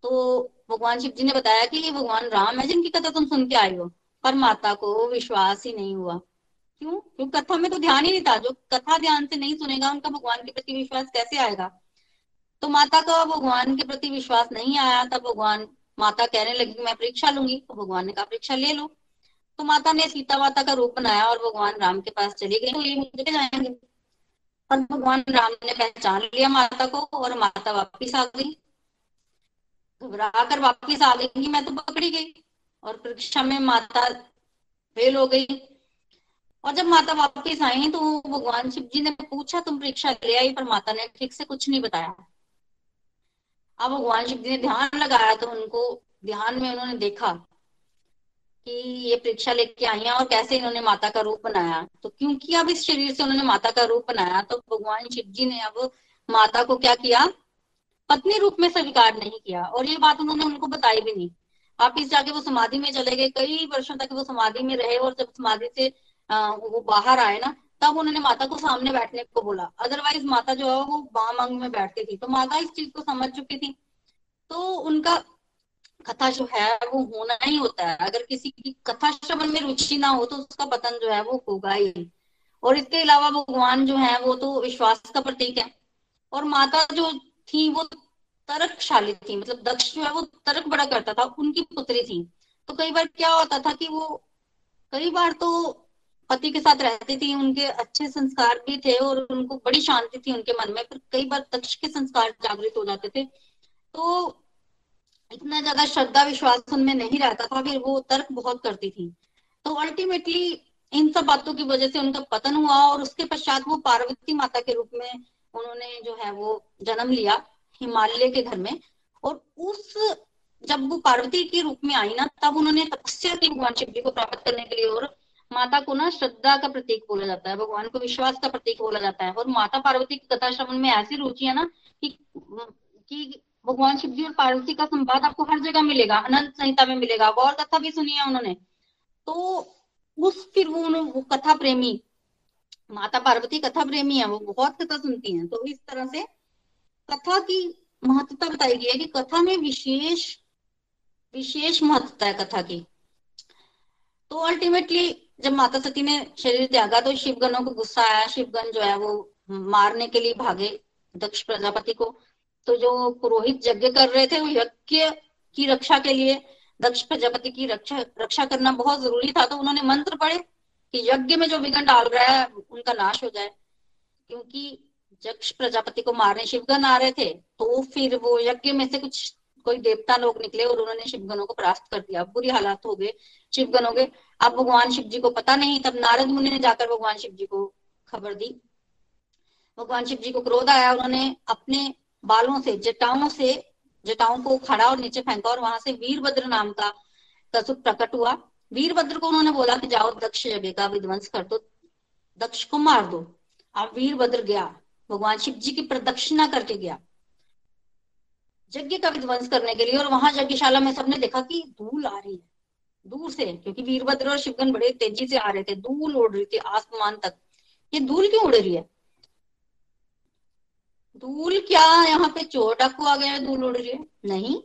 तो भगवान शिव जी ने बताया कि ये भगवान राम है, जिनकी कथा तुम सुन के आई हो। पर माता को विश्वास ही नहीं हुआ। क्यों? क्योंकि कथा में तो ध्यान ही नहीं था। जो कथा ध्यान से नहीं सुनेगा, उनका भगवान के प्रति विश्वास कैसे आएगा? तो माता का भगवान के प्रति विश्वास नहीं आया, तब भगवान माता कहने लगी मैं परीक्षा लूँगी। तो भगवान ने कहा, परीक्षा ले लो। तो माता ने सीता माता का रूप बनाया और भगवान राम के पास चली गई। तो ये मुझे जाएँगे। और भगवान राम ने पहचान लिया माता को और माता वापिस आ गई। घबरा कर वापिस आ गई, मैं तो पकड़ी गई और परीक्षा में माता फेल हो गई। और जब माता वापिस आई तो भगवान शिव जी ने पूछा, तुम परीक्षा ले आई? पर माता ने ठीक से कुछ नहीं बताया। अब भगवान शिव जी ने ध्यान लगाया तो उनको ध्यान में उन्होंने देखा कि ये परीक्षा लेके आई है और कैसे इन्होंने माता का रूप बनाया? तो क्योंकि अब इस शरीर से उन्होंने माता का रूप बनाया तो भगवान शिव जी ने अब माता को क्या किया? पत्नी रूप में स्वीकार नहीं किया। और ये बात उन्होंने उनको बताई भी नहीं। आप इस जाके वो समाधि में चले गए, कई वर्षों तक वो समाधि में रहे और जब समाधि से वो बाहर आए ना, तब उन्होंने माता को सामने बैठने को बोला। अदरवाइज़ माता जो है वो बाम अंग में बैठती थी। तो माता इस चीज़ को समझ चुकी थी। तो उनका कथा जो है वो होना ही होता है। अगर किसी की कथा श्रवण में रुचि ना हो तो उसका पतन जो है वो होगा ही। और इसके अलावा भगवान जो है वो तो विश्वास का प्रतीक है। और माता जो थी वो तर्कशाली थी मतलब दक्ष जो है वो तर्क बड़ा करता था, उनकी पुत्री थी। तो कई बार क्या होता था कि वो, कई बार तो पति के साथ रहती थी, उनके अच्छे संस्कार भी थे और उनको बड़ी शांति थी उनके मन में, पर कई बार दक्ष के संस्कार जागृत हो जाते थे। तो ज़्यादा श्रद्धा विश्वास उनमें नहीं रहता था, फिर वो तर्क बहुत करती थी। तो अल्टीमेटली इन सब बातों की वजह से उनका पतन हुआ और उसके पश्चात वो पार्वती माता के रूप में उन्होंने जो है वो जन्म लिया हिमालय के घर में। और उस, जब वो पार्वती के रूप में आई ना, तब उन्होंने तपस्या की भगवान शिव जी को प्राप्त करने के लिए और माता को ना श्रद्धा का प्रतीक बोला जाता है, भगवान को विश्वास का प्रतीक बोला जाता है। और माता पार्वती की कथा श्रवण में ऐसी रुचि है ना कि कि भगवान शिव जी और पार्वती का संवाद आपको हर जगह मिलेगा अनंत संहिता में मिलेगा और कथा भी सुनी है उन्होंने। तो उस फिर वो, वो कथा प्रेमी माता पार्वती कथा प्रेमी है वो बहुत कथा सुनती हैं। तो इस तरह से कथा की महत्वता बताई गई है कि कथा में विशेष विशेष महत्वता है कथा की। तो अल्टीमेटली जब माता सती ने शरीर त्यागा तो शिवगनों को गुस्सा आया शिवगन जो है वो मारने के लिए भागे दक्ष प्रजापति को। तो जो पुरोहित यज्ञ कर रहे थे, वो यज्ञ की रक्षा के लिए, दक्ष प्रजापति की रक्षा रक्षा करना बहुत ज़रूरी था तो उन्होंने मंत्र पढ़े कि यज्ञ में जो विघन डाल रहा है, उनका नाश हो जाए। क्योंकि दक्ष प्रजापति को मारने शिवगन आ रहे थे तो फिर वो यज्ञ में से कुछ, कोई देवता लोग निकले और उन्होंने शिवगनों को परास्त कर दिया। बुरी हालात हो गए शिवगनों के। अब भगवान शिव जी को पता नहीं, तब नारद मुनि ने जाकर भगवान शिव जी को खबर दी। भगवान शिव जी को क्रोध आया, उन्होंने अपने बालों से, जटाओं से, जटाओं को खड़ा और नीचे फेंका और वहाँ से वीरभद्र नाम का कसुप प्रकट हुआ। वीरभद्र को उन्होंने बोला कि जाओ, दक्ष जगह का विध्वंस कर दो, दक्ष को मार दो। अब वीरभद्र गया, भगवान शिव जी की प्रदक्षिणा करके गया। यज्ञ का विध्वंस करने के लिए और वहाँ यज्ञशाला में सबने देखा कि धूल आ रही है, दूर से, क्योंकि वीरभद्र और शिवगन बड़े तेज़ी से आ रहे थे, धूल उड़ रही थी आसमान तक। ये धूल क्यों उड़ रही है? धूल क्या यहाँ पे चोर डाकू आ गया धूल उड़ रही नहीं।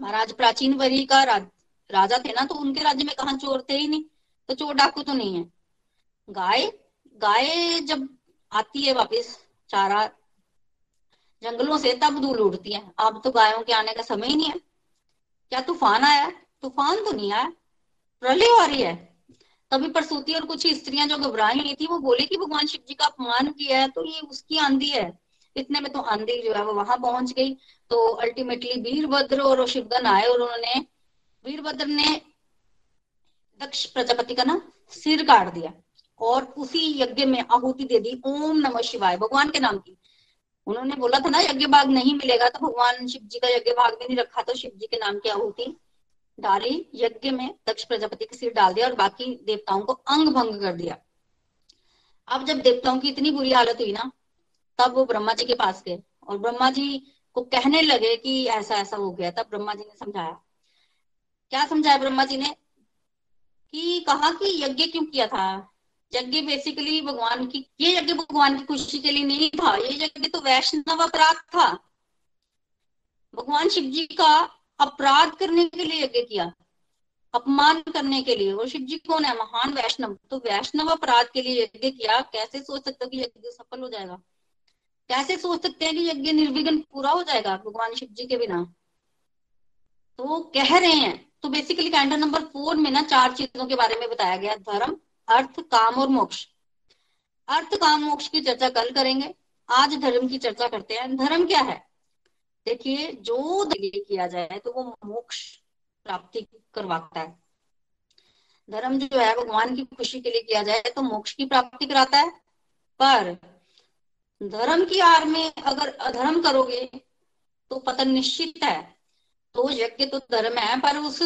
महाराज प्राचीन वरी का राज, राजा थे ना तो उनके राज्य में कहा चोर थे ही नहीं? तो चोर डाकू तो नहीं है। गाय गाय जब आती है वापिस चारा जंगलों से तब धूल उड़ती है। अब तो गायों के आने का समय ही नहीं है। क्या तूफ़ान आया? तूफ़ान तो नहीं आया। प्रलय आ रही है। तभी प्रसूति और कुछ स्त्रियाँ जो घबराई हुई थी वो बोली कि भगवान शिव जी का अपमान किया है तो ये उसकी आंधी है। इतने में तो आंधी जो है वो वहाँ पहुँच गई। तो अल्टीमेटली वीरभद्र और शिवगन आए और उन्होंने, वीरभद्र ने दक्ष प्रजापति का ना सिर काट दिया और उसी यज्ञ में आहुति दे दी, ओम नमः शिवाय, भगवान के नाम की। उन्होंने बोला था ना, यज्ञ भाग नहीं मिलेगा तो भगवान शिव जी का यज्ञ भाग भी नहीं रखा तो शिव जी के नाम की आहुति डाली, यज्ञ में दक्ष प्रजापति के सिर डाल दिया और बाकी देवताओं को अंग भंग कर दिया। अब जब देवताओं की इतनी बुरी हालत हुई ना तब वो ब्रह्मा जी के पास गए और ब्रह्मा जी को कहने लगे कि ऐसा ऐसा हो गया, तब ब्रह्मा जी ने समझाया। क्या समझाया ब्रह्मा जी ने? कि कहा कि यज्ञ क्यों किया था? यज्ञ बेसिकली भगवान की, ये यज्ञ भगवान की खुशी के लिए नहीं था, ये यज्ञ तो वैष्णव अपराध था। भगवान शिव जी का अपराध करने के लिए यज्ञ किया, अपमान करने के लिए, और शिव जी कौन है? महान वैष्णव। तो वैष्णव अपराध के लिए यज्ञ किया, कैसे सोच सकते हो कि यज्ञ सफल हो जाएगा? कैसे सोच सकते हैं कि यज्ञ निर्विघ्न पूरा हो जाएगा भगवान शिव जी के बिना? तो कह रहे हैं तो बेसिकली कैंडर नंबर फोर में ना चार चीज़ों के बारे में बताया गया धर्म, अर्थ, काम और मोक्ष। अर्थ, काम, मोक्ष की चर्चा कल करेंगे। आज धर्म की चर्चा करते हैं। धर्म क्या है? देखिए, जो किया जाए तो वो मोक्ष प्राप्ति करवाता है। धर्म जो है, भगवान की खुशी के लिए किया जाए तो मोक्ष की प्राप्ति कराता है। पर धर्म की आड़ में अगर अधर्म करोगे तो पतन निश्चित है। तो यज्ञ तो धर्म है, पर उस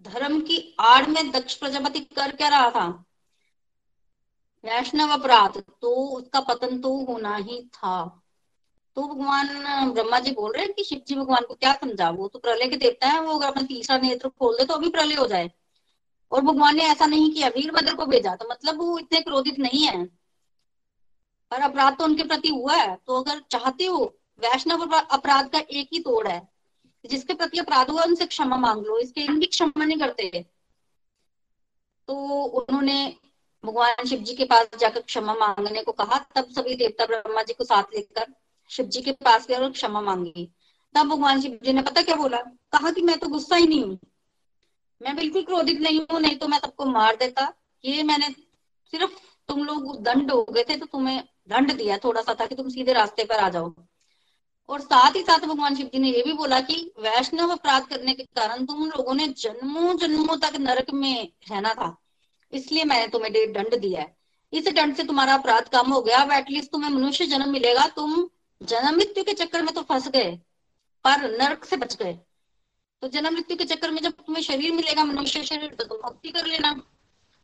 धर्म की आड़ में दक्ष प्रजापति कर क्या रहा था? वैष्णव अपराध तो उसका पतन तो होना ही था। तो भगवान ब्रह्मा जी बोल रहे हैं कि शिव जी भगवान को क्या समझा? वो तो प्रलय के देवता है, वो अगर अपना तीसरा नेत्र खोल दे तो अभी प्रलय हो जाए। और भगवान ने ऐसा नहीं किया, वीरभद्र को भेजा तो मतलब वो इतने क्रोधित नहीं है। पर अपराध तो उनके प्रति हुआ है। तो अगर चाहते हो, वैष्णव अपराध का एक ही तोड़ है, जिसके प्रति अपराध हुआ उनसे क्षमा मांग लो। इसके इनकी क्षमा नहीं करते। तो उन्होंने भगवान शिव जी के पास जाकर क्षमा मांगने को कहा। तब सभी देवता ब्रह्मा जी को साथ लेकर शिव जी के पास गए और क्षमा मांगी। तब भगवान शिव जी ने पता क्या बोला? कहा कि मैं तो गुस्सा ही नहीं हूँ। मैं बिल्कुल क्रोधित नहीं हूँ, नहीं तो मैं सबको मार देता। ये मैंने सिर्फ़ तुम लोग दंड हो गए थे तो तुम्हें दंड दिया थोड़ा सा था कि तुम सीधे रास्ते पर आ जाओ। और साथ ही साथ भगवान शिव जी ने यह भी बोला कि वैष्णव अपराध करने के कारण तुम लोगों ने जन्मों जन्मों तक नरक में रहना था। इसलिए मैंने तुम्हें दंड दिया है। इस दंड से तुम्हारा अपराध कम हो गया। अब एटलीस्ट तुम्हें मनुष्य जन्म मिलेगा। तुम जन्म मृत्यु के चक्कर में तो फंस गए, पर नरक से बच गए। तो जन्म मृत्यु के चक्कर में जब तुम्हें शरीर मिलेगा, मनुष्य शरीर तो तुम भक्ति कर लेना।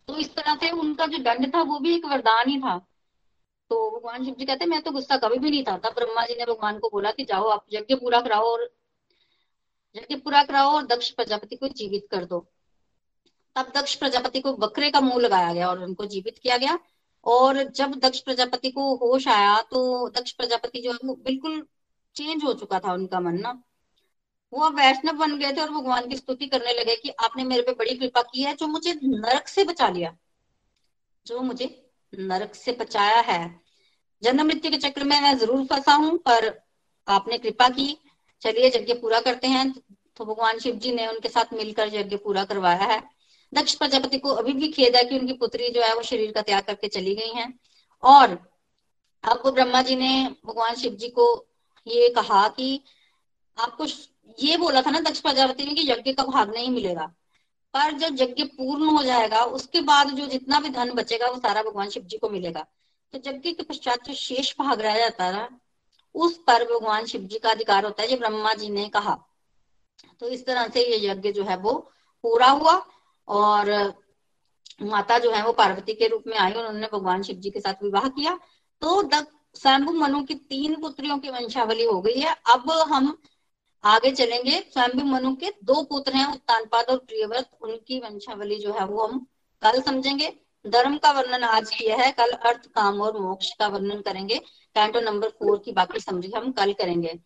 तो इस तरह से उनका जो दंड था, वो भी एक वरदान ही था। तो भगवान शिव जी कहते मैं तो गुस्सा कभी भी नहीं था, तब ब्रह्मा जी ने भगवान को बोला कि जाओ आप यज्ञ पूरा कराओ और यज्ञ पूरा कराओ और दक्ष प्रजापति को जीवित कर दो। तब दक्ष प्रजापति को बकरे का मुँह लगाया गया और उनको जीवित किया गया। और जब दक्ष प्रजापति को होश आया तो दक्ष प्रजापति जो है, वो बिल्कुल चेंज हो चुका था उनका मन ना। वो अब वैष्णव बन गए थे और भगवान की स्तुति करने लगे कि आपने मेरे पे बड़ी कृपा की है, जो मुझे नरक से बचा लिया, जो मुझे नरक से बचाया है। जन्म मृत्यु के चक्र में मैं ज़रूर फंसा हूँ, पर आपने कृपा की। चलिए यज्ञ पूरा करते हैं तो भगवान शिव जी ने उनके साथ मिलकर यज्ञ पूरा करवाया है। दक्ष प्रजापति को अभी भी खेद है कि उनकी पुत्री जो है वो शरीर का त्याग करके चली गई है। और अब ब्रह्मा जी ने, भगवान शिव जी को ये कहा कि आपको ये बोला था ना दक्ष प्रजापति ने कि यज्ञ का भाग नहीं मिलेगा। पर जब यज्ञ पूर्ण हो जाएगा, उसके बाद जो जितना भी धन बचेगा, वो सारा भगवान शिव जी को मिलेगा। तो यज्ञ के पश्चात जो शेष भाग रह जाता है उस पर भगवान शिव जी का अधिकार होता है, जो ब्रह्मा जी ने कहा। तो इस तरह से ये यज्ञ जो है वो पूरा हुआ और माता जो है वो पार्वती के रूप में आई और उन्होंने भगवान शिव जी के साथ विवाह किया। तो स्वयं मनु की तीन पुत्रियों की वंशावली हो गई है। अब हम आगे चलेंगे। स्वयं मनु के दो पुत्र हैं उत्तानपाद और प्रियव्रत। उनकी वंशावली जो है, वो हम कल समझेंगे। धर्म का वर्णन आज किया है। कल अर्थ, काम और मोक्ष का वर्णन करेंगे। कैंटो नंबर फोर की बाकी समझ हम कल करेंगे।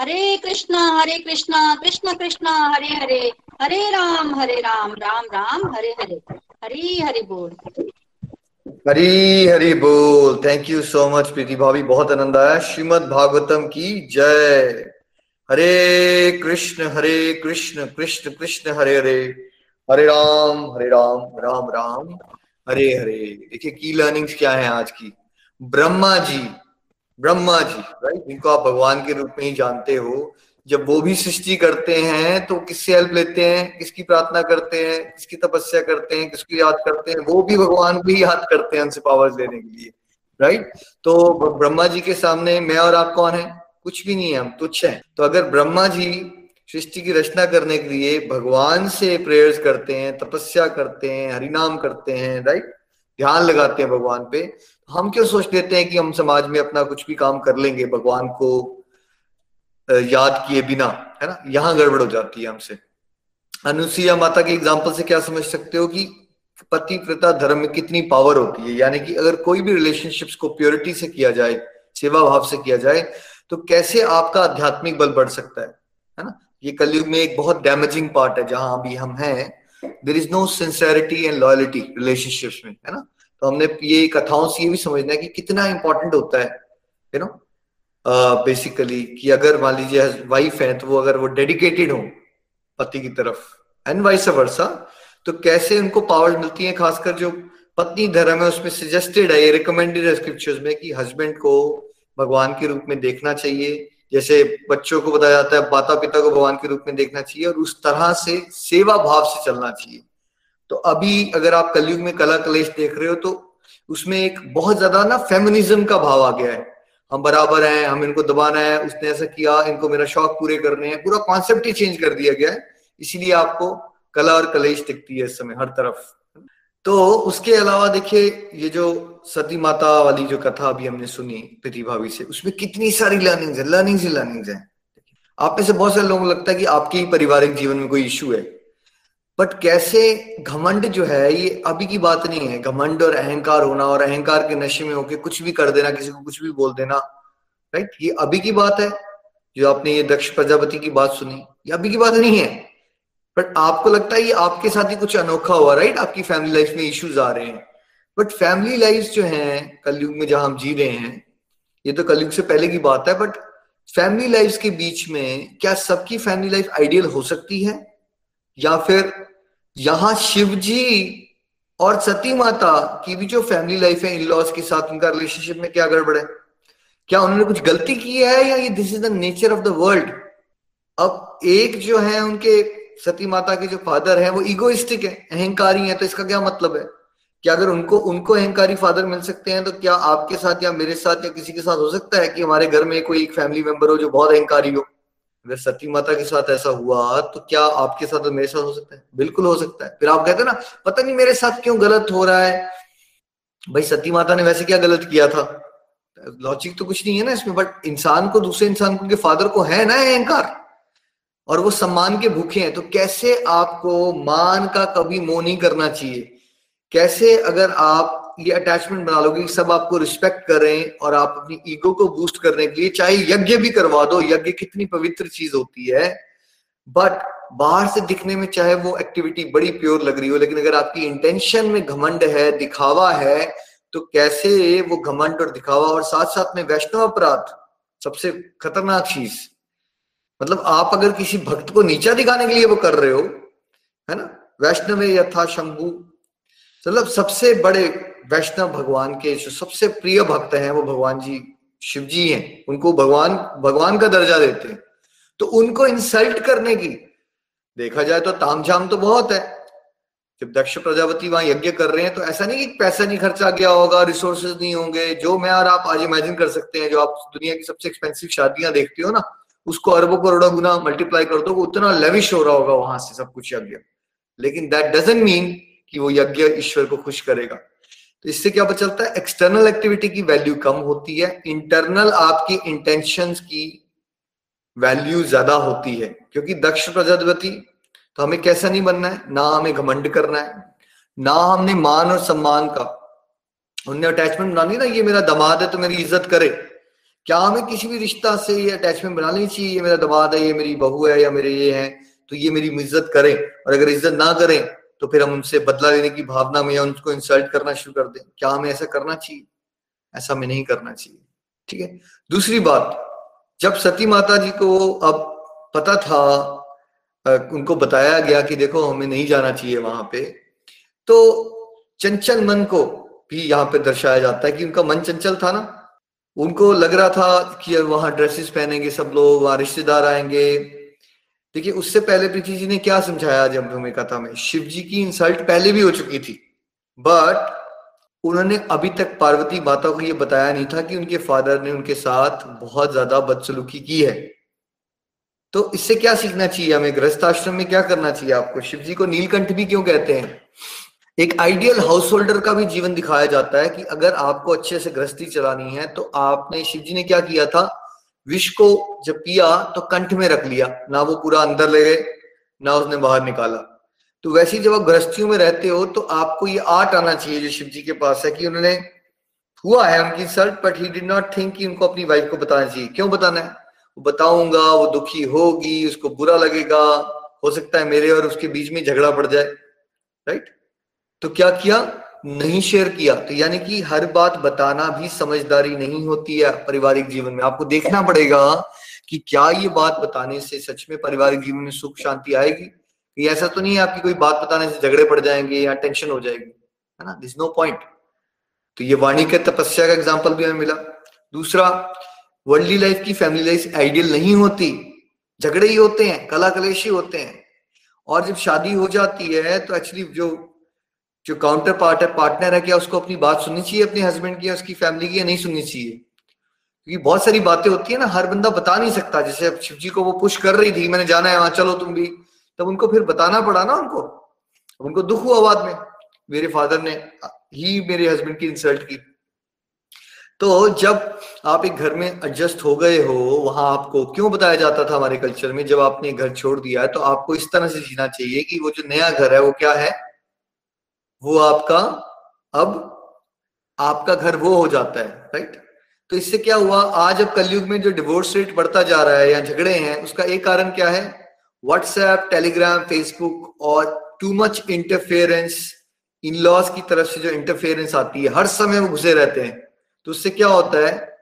हरे कृष्णा हरे कृष्णा, कृष्ण कृष्णा, हरे हरे हरे राम हरे राम राम राम, हरे हरे। हरी हरि बोल। हरी हरी बोल। Thank you so much Preeti भाभी। बहुत आनंद आया। श्रीमद भागवतम की जय। हरे कृष्ण हरे कृष्ण कृष्ण कृष्ण, हरे हरे। हरे राम हरे राम राम राम, हरे हरे। देखिए की लर्निंग्स क्या है आज की? ब्रह्मा जी ब्रह्मा जी राइट जिनको आप भगवान के रूप में ही जानते हो, जब वो भी सृष्टि करते हैं तो किससे हेल्प लेते हैं? किसकी प्रार्थना करते हैं? किसकी तपस्या करते हैं? किसकी याद करते हैं? वो भी भगवान को ही याद करते हैं उनसे पावर्स लेने के लिए राइट तो ब्रह्मा जी के सामने मैं और आप कौन है? कुछ भी नहीं है, हम तुच्छ हैं। तो अगर ब्रह्मा जी सृष्टि की रचना करने के लिए भगवान से प्रेयर्स करते हैं, तपस्या करते हैं, हरिनाम करते हैं राइट ध्यान लगाते हैं भगवान पे तो हम क्यों सोच लेते हैं कि हम समाज में अपना कुछ भी काम कर लेंगे भगवान को याद किए बिना, है ना? यहाँ गड़बड़ हो जाती है हमसे। अनुसुईया माता के एग्ज़ाम्पल से क्या समझ सकते हो कि पति प्रता धर्म में कितनी पावर होती है? यानी कि अगर कोई भी रिलेशनशिप्स को प्योरिटी से किया जाए सेवा भाव से किया जाए तो कैसे आपका आध्यात्मिक बल बढ़ सकता है? है ना? ये कलयुग में एक बहुत डैमेजिंग पार्ट है, जहाँ अभी हम हैं there is no sincerity and loyalty relationships में, है ना? तो हमने ये कथाओं से ये भी समझना है कि कितना इंपॉर्टेंट होता है यू नो बेसिकली कि अगर मान लीजिए वाइफ है तो वो अगर वो डेडिकेटेड हो, पति की तरफ़ एंड वाइस वर्सा तो कैसे उनको पावर्स मिलती है? खासकर जो पत्नी धर्म है, उसमें सजेस्टेड है, ये रिकमेंडेड है स्क्रिप्चर्स में कि हस्बैंड को भगवान के रूप में देखना चाहिए। जैसे बच्चों को बताया जाता है माता पिता को भगवान के रूप में देखना चाहिए और उस तरह से सेवा भाव से चलना चाहिए। तो अभी अगर आप कलयुग में कला कलेश देख रहे हो तो उसमें एक बहुत ज़्यादा ना फेमिनिज्म का भाव आ गया है। हम बराबर हैं, हम इनको दबाना है, उसने ऐसा किया, इनको मेरा शौक पूरे करने हैं, पूरा कॉन्सेप्ट ही चेंज कर दिया गया है। इसीलिए आपको कला और कलेश दिखती है इस समय, हर तरफ़। तो उसके अलावा देखिए, ये जो सती माता वाली जो कथा अभी हमने सुनी प्रीति भाभी से, उसमें कितनी सारी लर्निंग्स है लर्निंग्स ही लर्निंग्स है। आप में से बहुत सारे लोगों को लगता है कि आपके ही पारिवारिक जीवन में कोई इश्यू है। बट कैसे घमंड जो है, ये अभी की बात नहीं है। घमंड और अहंकार होना और अहंकार के नशे में होके कुछ भी कर देना, किसी को कुछ भी बोल देना राइट ये अभी की बात है, जो आपने ये दक्ष प्रजापति की बात सुनी, ये अभी की बात नहीं है। बट आपको लगता है ये आपके साथ ही कुछ अनोखा हुआ राइट आपकी फैमिली लाइफ में इश्यूज़ आ रहे हैं। बट फैमिली लाइफ जो है, कलयुग में जहाँ हम जी रहे हैं, ये तो कलयुग से पहले की बात है बट फैमिली लाइफ के बीच में क्या सबकी फैमिली लाइफ आइडियल हो सकती है? या फिर यहाँ शिव जी और सती माता की भी जो फैमिली लाइफ है इन लॉज के साथ उनका रिलेशनशिप में क्या गड़बड़ है? क्या उन्होंने कुछ गलती की है या ये this is the nature of the world अब एक जो है उनके सती माता के जो फादर है, वो इगोइस्टिक है, अहंकारी है तो इसका क्या मतलब है? कि अगर उनको उनको अहंकारी फादर मिल सकते हैं तो क्या आपके साथ या मेरे साथ या किसी के साथ हो सकता है कि हमारे घर में कोई एक फैमिली मेंबर हो जो बहुत अहंकारी हो? अगर सती माता के साथ ऐसा हुआ तो क्या आपके साथ और मेरे साथ हो सकता है? बिल्कुल हो सकता है। फिर आप कहते हैं ना, पता नहीं मेरे साथ क्यों गलत हो रहा है? भाई, सती माता ने वैसे क्या गलत किया था? लॉजिक तो कुछ नहीं है ना इसमें बट इंसान को, दूसरे इंसान को फादर को है ना अहंकार? और वो सम्मान के भूखे हैं तो कैसे आपको मान का कभी मोह नहीं करना चाहिए? कैसे अगर आप ये अटैचमेंट बना लोगे सब आपको रिस्पेक्ट करें और आप अपनी ईगो को बूस्ट करने के लिए चाहे यज्ञ भी करवा दो, यज्ञ कितनी पवित्र चीज़ होती है बट बाहर से दिखने में चाहे वो एक्टिविटी बड़ी प्योर लग रही हो, लेकिन अगर आपकी इंटेंशन में घमंड है, दिखावा है तो कैसे वो घमंड और दिखावा और साथ साथ में वैष्णव अपराध सबसे खतरनाक चीज़? मतलब आप अगर किसी भक्त को नीचा दिखाने के लिए वो कर रहे हो, है ना? वैष्णव यथा शंभु मतलब सबसे बड़े वैष्णव भगवान के जो सबसे प्रिय भक्त हैं, वो भगवान जी, शिव जी हैं। उनको भगवान भगवान का दर्जा देते हैं। तो उनको इंसल्ट करने की, देखा जाए तो तामझाम तो बहुत है। जब दक्ष प्रजापति वहाँ यज्ञ कर रहे हैं तो ऐसा नहीं कि पैसा नहीं खर्चा गया होगा रिसोर्सेज नहीं होंगे। जो मैं और आप आज इमेजिन कर सकते हैं, जो आप दुनिया की सबसे एक्सपेंसिव शादियाँ देखते हो ना, उसको अरबों करोड़ों गुना मल्टीप्लाई कर दो उतना लेविश हो रहा होगा वहाँ से सब कुछ यज्ञ। लेकिन दैट डजेंट मीन कि वो यज्ञ ईश्वर को खुश करेगा। तो इससे क्या पता चलता है? एक्सटर्नल एक्टिविटी की वैल्यू कम होती है इंटरनल आपकी इंटेंशन की वैल्यू ज़्यादा होती है। क्योंकि दक्ष प्रजापति तो हमें कैसा नहीं बनना है? ना हमें घमंड करना है, ना हमने मान और सम्मान का। उनने अटैचमेंट बना ली ना, ये मेरा दमाद है तो मेरी इज़्ज़त करे। क्या हमें किसी भी रिश्ता से ये अटैचमेंट बना लेनी चाहिए? ये मेरा दमाद है, ये मेरी बहू है या मेरे ये है तो ये मेरी इज़्ज़त करें। और अगर इज़्ज़त ना करें तो फिर हम उनसे बदला लेने की भावना में या उनको इंसल्ट करना शुरू कर दें। क्या हमें ऐसा करना चाहिए? ऐसा हमें नहीं करना चाहिए। ठीक है? दूसरी बात, जब सती माता जी को अब पता था उनको बताया गया कि देखो हमें नहीं जाना चाहिए वहाँ पे तो चंचल मन को भी यहाँ पे दर्शाया जाता है कि उनका मन चंचल था ना। उनको लग रहा था कि वहाँ ड्रेसेस पहनेंगे सब लोग, वहाँ रिश्तेदार आएँगे देखिए, उससे पहले प्रीति जी ने क्या समझाया जब हमें कथा में? शिव जी की इंसल्ट पहले भी हो चुकी थी। बट उन्होंने अभी तक पार्वती माता को यह बताया नहीं था कि उनके फादर ने उनके साथ बहुत ज़्यादा बदसलूकी की है। तो इससे क्या सीखना चाहिए हमें? गृहस्थ आश्रम में क्या करना चाहिए आपको? शिव जी को नीलकंठ भी क्यों कहते हैं? एक आइडियल हाउस होल्डर का भी जीवन दिखाया जाता है कि अगर आपको अच्छे से गृहस्थी चलानी है तो आपने शिव जी ने क्या किया था? विष को जब पिया तो कंठ में रख लिया, ना वो पूरा अंदर ले गए, ना उसने बाहर निकाला। तो वैसे ही जब आप गृहस्थियों में रहते हो तो आपको ये आर्ट आना चाहिए जो शिव जी के पास है कि उन्होंने हुआ है, उनकी shirt but he did not think कि उनको अपनी वाइफ को बताना चाहिए। क्यों बताना है? वो बताऊँगा, वो दुखी होगी, उसको बुरा लगेगा, हो सकता है मेरे और उसके बीच में झगड़ा पड़ जाए राइट तो क्या किया? नहीं शेयर किया तो यानी कि हर बात बताना भी समझदारी नहीं होती है पारिवारिक जीवन में। आपको देखना पड़ेगा कि क्या ये बात बताने से सच में पारिवारिक जीवन में सुख, शांति आएगी? कि ऐसा तो नहीं है आपकी कोई बात बताने से झगड़े पड़ जाएँगे या टेंशन हो जाएगी, है ना? दिस नो पॉइंट तो ये वाणी के तपस्या का एग्ज़ाम्पल भी हमें मिला। दूसरा वर्ल्डली लाइफ की फैमिली लाइफ आइडियल नहीं होती। झगड़े ही होते हैं, कला कलेश ही होते हैं। और जब शादी हो जाती है तो एक्चुअली जो जो काउंटर पार्ट है पार्टनर है, क्या उसको अपनी बात सुननी चाहिए अपने हस्बैंड की या उसकी फैमिली की या नहीं सुननी चाहिए? क्योंकि बहुत सारी बातें होती है ना, हर बंदा बता नहीं सकता। जैसे अब शिव जी को वो पुश कर रही थी, मैंने जाना है वहाँ, चलो तुम भी। तब उनको फिर बताना पड़ा ना उनको। उनको दुख हुआ बाद में। मेरे फादर ने ही मेरे हस्बैंड की इंसल्ट की। तो जब आप एक घर में एडजस्ट हो गए हो, वहाँ आपको क्यों बताया जाता था हमारे कल्चर में, जब आपने घर छोड़ दिया है तो आपको इस तरह से जीना चाहिए कि वो जो नया घर है, वो क्या है? वो आपका, अब आपका घर वो हो जाता है राइट तो इससे क्या हुआ? आज अब कलयुग में जो डिवोर्स रेट बढ़ता जा रहा है या झगड़े हैं, उसका एक कारण क्या है? व्हाट्सएप टेलीग्राम फेसबुक और too much interference in laws की तरफ़ से जो इंटरफेरेंस आती है, हर समय वो घुसे रहते हैं। तो उससे क्या होता है?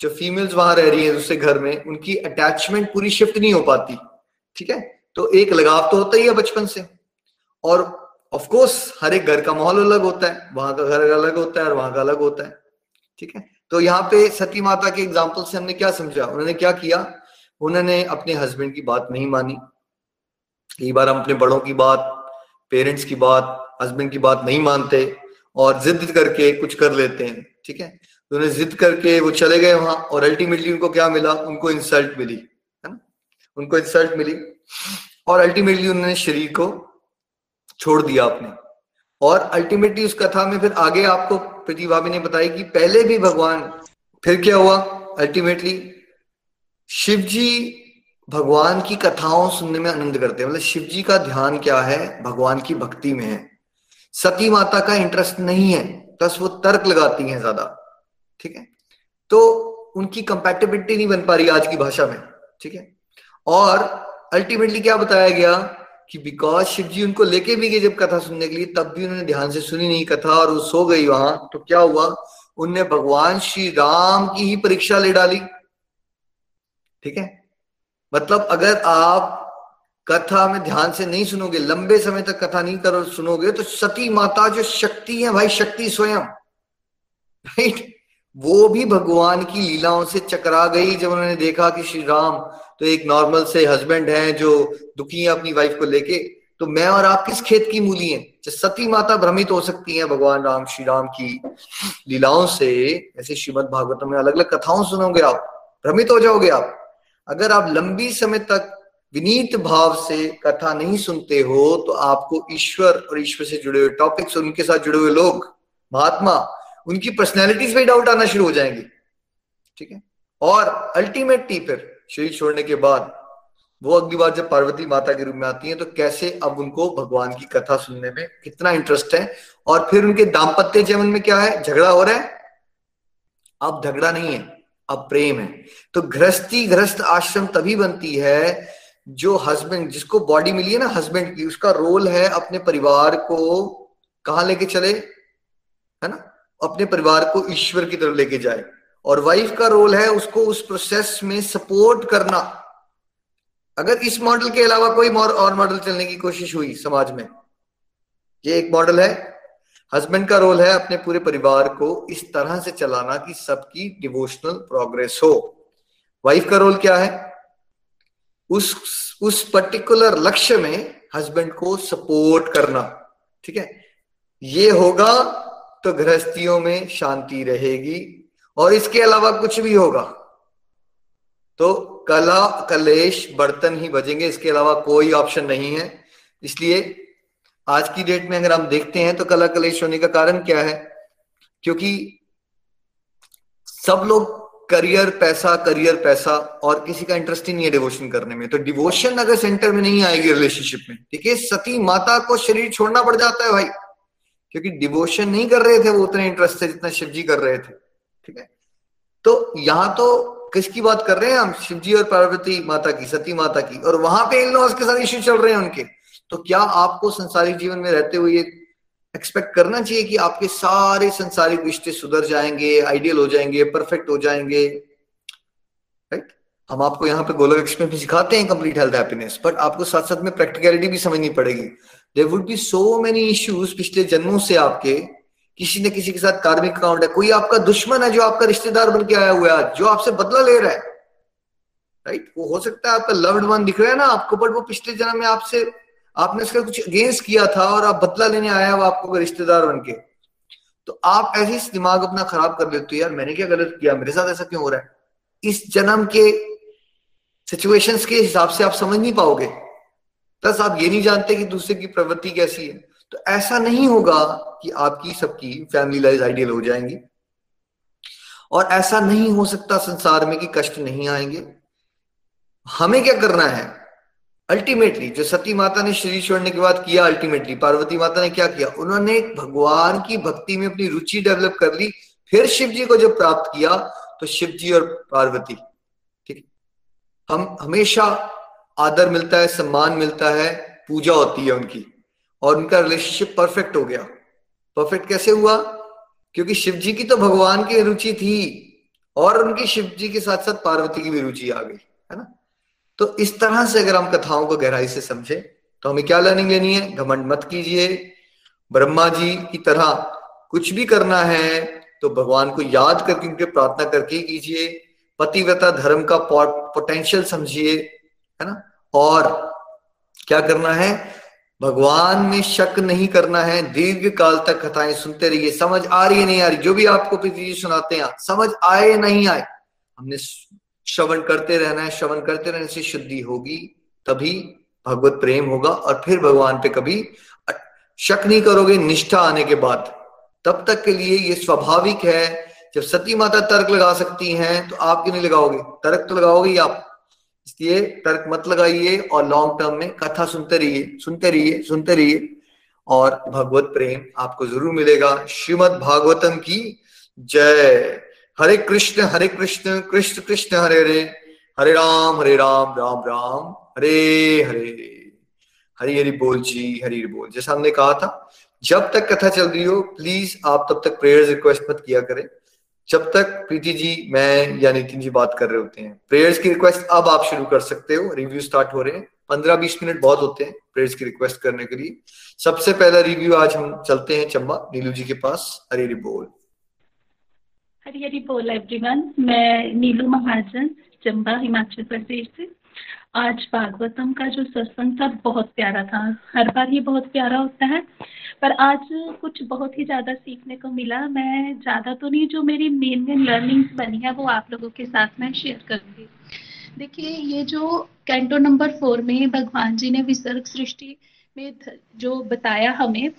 जो फीमेल्स वहाँ रह रही है दूसरे घर में, उनकी अटैचमेंट पूरी शिफ्ट नहीं हो पाती, ठीक है? तो एक लगाव तो होता ही है बचपन से। और ऑफ़ कोर्स हर एक घर का माहौल अलग होता है, वहाँ का घर अलग होता है और वहाँ का अलग होता है, ठीक है? तो यहाँ पे सती माता के एग्ज़ाम्पल से हमने क्या समझा? उन्होंने क्या किया? उन्होंने अपने हस्बैंड की बात नहीं मानी। कई बार हम अपने बड़ों की बात पेरेंट्स की बात हस्बैंड की बात नहीं मानते और जिद करके कुछ कर लेते हैं, ठीक है? तो उन्हें जिद करके वो चले गए वहाँ और अल्टीमेटली उनको क्या मिला? उनको इंसल्ट मिली, है ना? उनको इंसल्ट मिली और अल्टीमेटली उन्होंने शरीर को छोड़ दिया आपने। और अल्टीमेटली उस कथा में फिर आगे आपको प्रति भाभी ने बताया कि पहले भी भगवान, फिर क्या हुआ? अल्टीमेटली शिव जी भगवान की कथाओं सुनने में आनंद करते हैं। मतलब शिव जी का ध्यान क्या है? भगवान की भक्ति में है। सती माता का इंटरेस्ट नहीं है, बस वो तर्क लगाती हैं ज़्यादा। ठीक है? तो उनकी कंपेटेबिलिटी नहीं बन पा रही आज की भाषा में। ठीक है? और अल्टीमेटली क्या बताया गया? कि बिकॉज़ शिव जी उनको लेके भी गए जब कथा सुनने के लिए, तब भी उन्होंने ध्यान से सुनी नहीं कथा और वो सो गई वहाँ। तो क्या हुआ? उनने भगवान श्री राम की ही परीक्षा ले डाली। ठीक है? मतलब अगर आप कथा में ध्यान से नहीं सुनोगे, लंबे समय तक कथा नहीं करो, सुनोगे तो सती माता जो शक्ति है भाई, शक्ति स्वयं। राइट वो भी भगवान की लीलाओं से चकरा गई जब उन्होंने देखा कि श्री राम तो एक नॉर्मल से हस्बैंड हैं जो दुखी है अपनी वाइफ को लेके। तो मैं और आप किस खेत की मूली हैं? सती माता भ्रमित हो सकती हैं भगवान राम, श्री राम की लीलाओं से, ऐसे श्रीमद भागवतम में अलग अलग कथाओं सुनोगे आप, भ्रमित हो जाओगे आप। अगर आप लंबी समय तक विनीत भाव से कथा नहीं सुनते हो तो आपको ईश्वर और ईश्वर से जुड़े हुए टॉपिक्स उनके साथ जुड़े हुए लोग, महात्मा उनकी पर्सनैलिटीज पे डाउट आना शुरू हो जाएँगे। ठीक है? और अल्टीमेटली फिर शरीर छोड़ने के बाद, वो अगली बार जब पार्वती माता के रूप में आती है तो कैसे अब उनको भगवान की कथा सुनने में कितना इंटरेस्ट है? और फिर उनके दाम्पत्य जीवन में क्या है? झगड़ा हो रहा है? अब झगड़ा नहीं है, अब प्रेम है। तो गृहस्थी, गृहस्थ आश्रम तभी बनती है जो हस्बैंड जिसको बॉडी मिली है ना हस्बैंड की, उसका रोल है अपने परिवार को कहा लेके चले? है ना? अपने परिवार को ईश्वर की तरफ़ लेके जाए। और वाइफ का रोल है उसको उस प्रोसेस में सपोर्ट करना। अगर इस मॉडल के अलावा कोई और मॉडल चलने की कोशिश हुई समाज में, ये एक मॉडल है। हस्बैंड का रोल है अपने पूरे परिवार को इस तरह से चलाना कि सबकी डिवोशनल प्रोग्रेस हो। वाइफ का रोल क्या है? उस उस पर्टिकुलर लक्ष्य में हस्बैंड को सपोर्ट करना। ठीक है? ये होगा तो गृहस्थियों में शांति रहेगी और इसके अलावा कुछ भी होगा। तो कला, कलेश, बर्तन ही बजेंगे, इसके अलावा कोई ऑप्शन नहीं है। इसलिए आज की डेट में अगर हम देखते हैं तो कला कलेश होने का कारण क्या है? क्योंकि सब लोग करियर, पैसा करियर, पैसा और किसी का इंटरेस्ट ही नहीं है डिवोशन करने में। तो डिवोशन अगर सेंटर में नहीं आएगी रिलेशनशिप में, ठीक है? सती माता को शरीर छोड़ना पड़ जाता है भाई। क्योंकि डिवोशन नहीं कर रहे थे वो उतने इंटरेस्ट से जितना शिव जी कर रहे थे, ठीक है? तो यहाँ तो किसकी बात कर रहे हैं हम? शिव जी और पार्वती माता की, सती माता की, और वहाँ पे इन लॉज के साथ इश्यू चल रहे हैं उनके। तो क्या आपको संसारिक जीवन में रहते हुए एक्सपेक्ट करना चाहिए कि आपके सारे संसारिक रिश्ते सुधर जाएँगे आइडियल हो जाएँगे परफेक्ट हो जाएँगे? हम आपको यहाँ पे गोलक एक्सप्रेस में सिखाते हैं कंप्लीट हेल्थ हैप्पीनेस बट आपको साथ साथ में प्रैक्टिकलिटी भी समझनी पड़ेगी। There would be so many issues पिछले जन्मों से आपके, किसी न किसी के साथ कार्मिक अकाउंट है। कोई आपका दुश्मन है जो आपका रिश्तेदार बन के आया हुआ है, जो आपसे बदला ले रहा है। राइट वो हो सकता है आपका लव्ड वन दिख रहा है ना आपको बट वो पिछले जन्म में आपसे, आपने उसका कुछ अगेंस्ट किया था और आप बदला लेने आया वो आपको रिश्तेदार बन के। तो आप ऐसे दिमाग अपना खराब कर लेते हो, यार मैंने क्या गलत किया? मेरे साथ ऐसा क्यों हो रहा है? इस जन्म के सिचुएशंस के हिसाब से आप समझ नहीं पाओगे। प्लस आप ये नहीं जानते कि दूसरे की प्रवृत्ति कैसी है। तो ऐसा नहीं होगा कि आपकी सबकी फैमिली लाइफ आइडियल हो जाएँगी। और ऐसा नहीं हो सकता संसार में कि कष्ट नहीं आएँगे। हमें क्या करना है? अल्टीमेटली जो सती माता ने शरीर छोड़ने के बाद किया अल्टीमेटली पार्वती माता ने क्या किया? उन्होंने भगवान की भक्ति में अपनी रुचि डेवलप कर ली। फिर शिव जी को जब प्राप्त किया तो शिव जी और पार्वती हम हमेशा आदर मिलता है, सम्मान मिलता है, पूजा होती है उनकी। और उनका रिलेशनशिप परफेक्ट हो गया। परफेक्ट कैसे हुआ? क्योंकि शिव जी की तो भगवान की रुचि थी और उनकी शिव जी के साथ साथ पार्वती की भी रुचि आ गई, है ना? तो इस तरह से अगर हम कथाओं को गहराई से समझे तो हमें क्या लर्निंग लेनी है? घमंड मत कीजिए। ब्रह्मा जी की तरह कुछ भी करना है तो भगवान को याद करके, उनके प्रार्थना करके कीजिए। पतिव्रता धर्म का पोटेंशियल समझिए, है ना? और क्या करना है? भगवान में शक नहीं करना है। दीर्घ काल तक कथाएँ सुनते रहिए। समझ आ रही है, नहीं आ रही? जो भी आपको प्रीति जी सुनाते हैं, समझ आए नहीं आए, हमने श्रवण करते रहना है। श्रवण करते रहने से शुद्धि होगी, तभी भगवत प्रेम होगा और फिर भगवान पे कभी शक नहीं करोगे। निष्ठा आने के बाद। तब तक के लिए ये स्वाभाविक है जब सती माता तर्क लगा सकती हैं तो आप क्यों नहीं लगाओगे? तर्क तो लगाओगे ही आप। इसलिए तर्क मत लगाइए और लॉन्ग टर्म में कथा सुनते रहिए सुनते रहिए सुनते रहिए। और भगवत प्रेम आपको ज़रूर मिलेगा। श्रीमद भागवतम की जय। हरे कृष्ण हरे कृष्ण कृष्ण कृष्ण, हरे हरे। हरे राम हरे राम राम राम। हरे हरे। हरी हरी बोल जी, हरी हरी बोल। जैसा हमने कहा था, जब तक कथा चल रही हो प्लीज़ आप तब तक प्रेयर्स रिक्वेस्ट मत किया करें। जब तक प्रीति जी, मैं या नितिन जी बात कर रहे होते हैं प्रेयर्स की रिक्वेस्ट अब आप शुरू कर सकते हो। रिव्यू स्टार्ट हो रहे हैं। पंद्रह बीस मिनट बहुत होते हैं प्रेयर्स की रिक्वेस्ट करने के लिए। सबसे पहला रिव्यू आज हम चलते हैं चंबा, नीलू जी के पास। हरे हरी बोल। हरी हरी बोल एवरीवन मैं नीलू महाजन, चंबा, हिमाचल प्रदेश से। आज भागवतम का जो सत्संग था, बहुत प्यारा था। हर बार ये बहुत प्यारा होता है। पर आज कुछ बहुत ही ज़्यादा सीखने को मिला। मैं ज़्यादा तो नहीं, जो मेरी मेन मेन लर्निंग्स बनी है, वो आप लोगों के साथ मैं शेयर करूँगी। देखिए, ये जो कैंटो नंबर फोर में भगवान जी ने विसर्ग सृष्टि में जो बताया हमें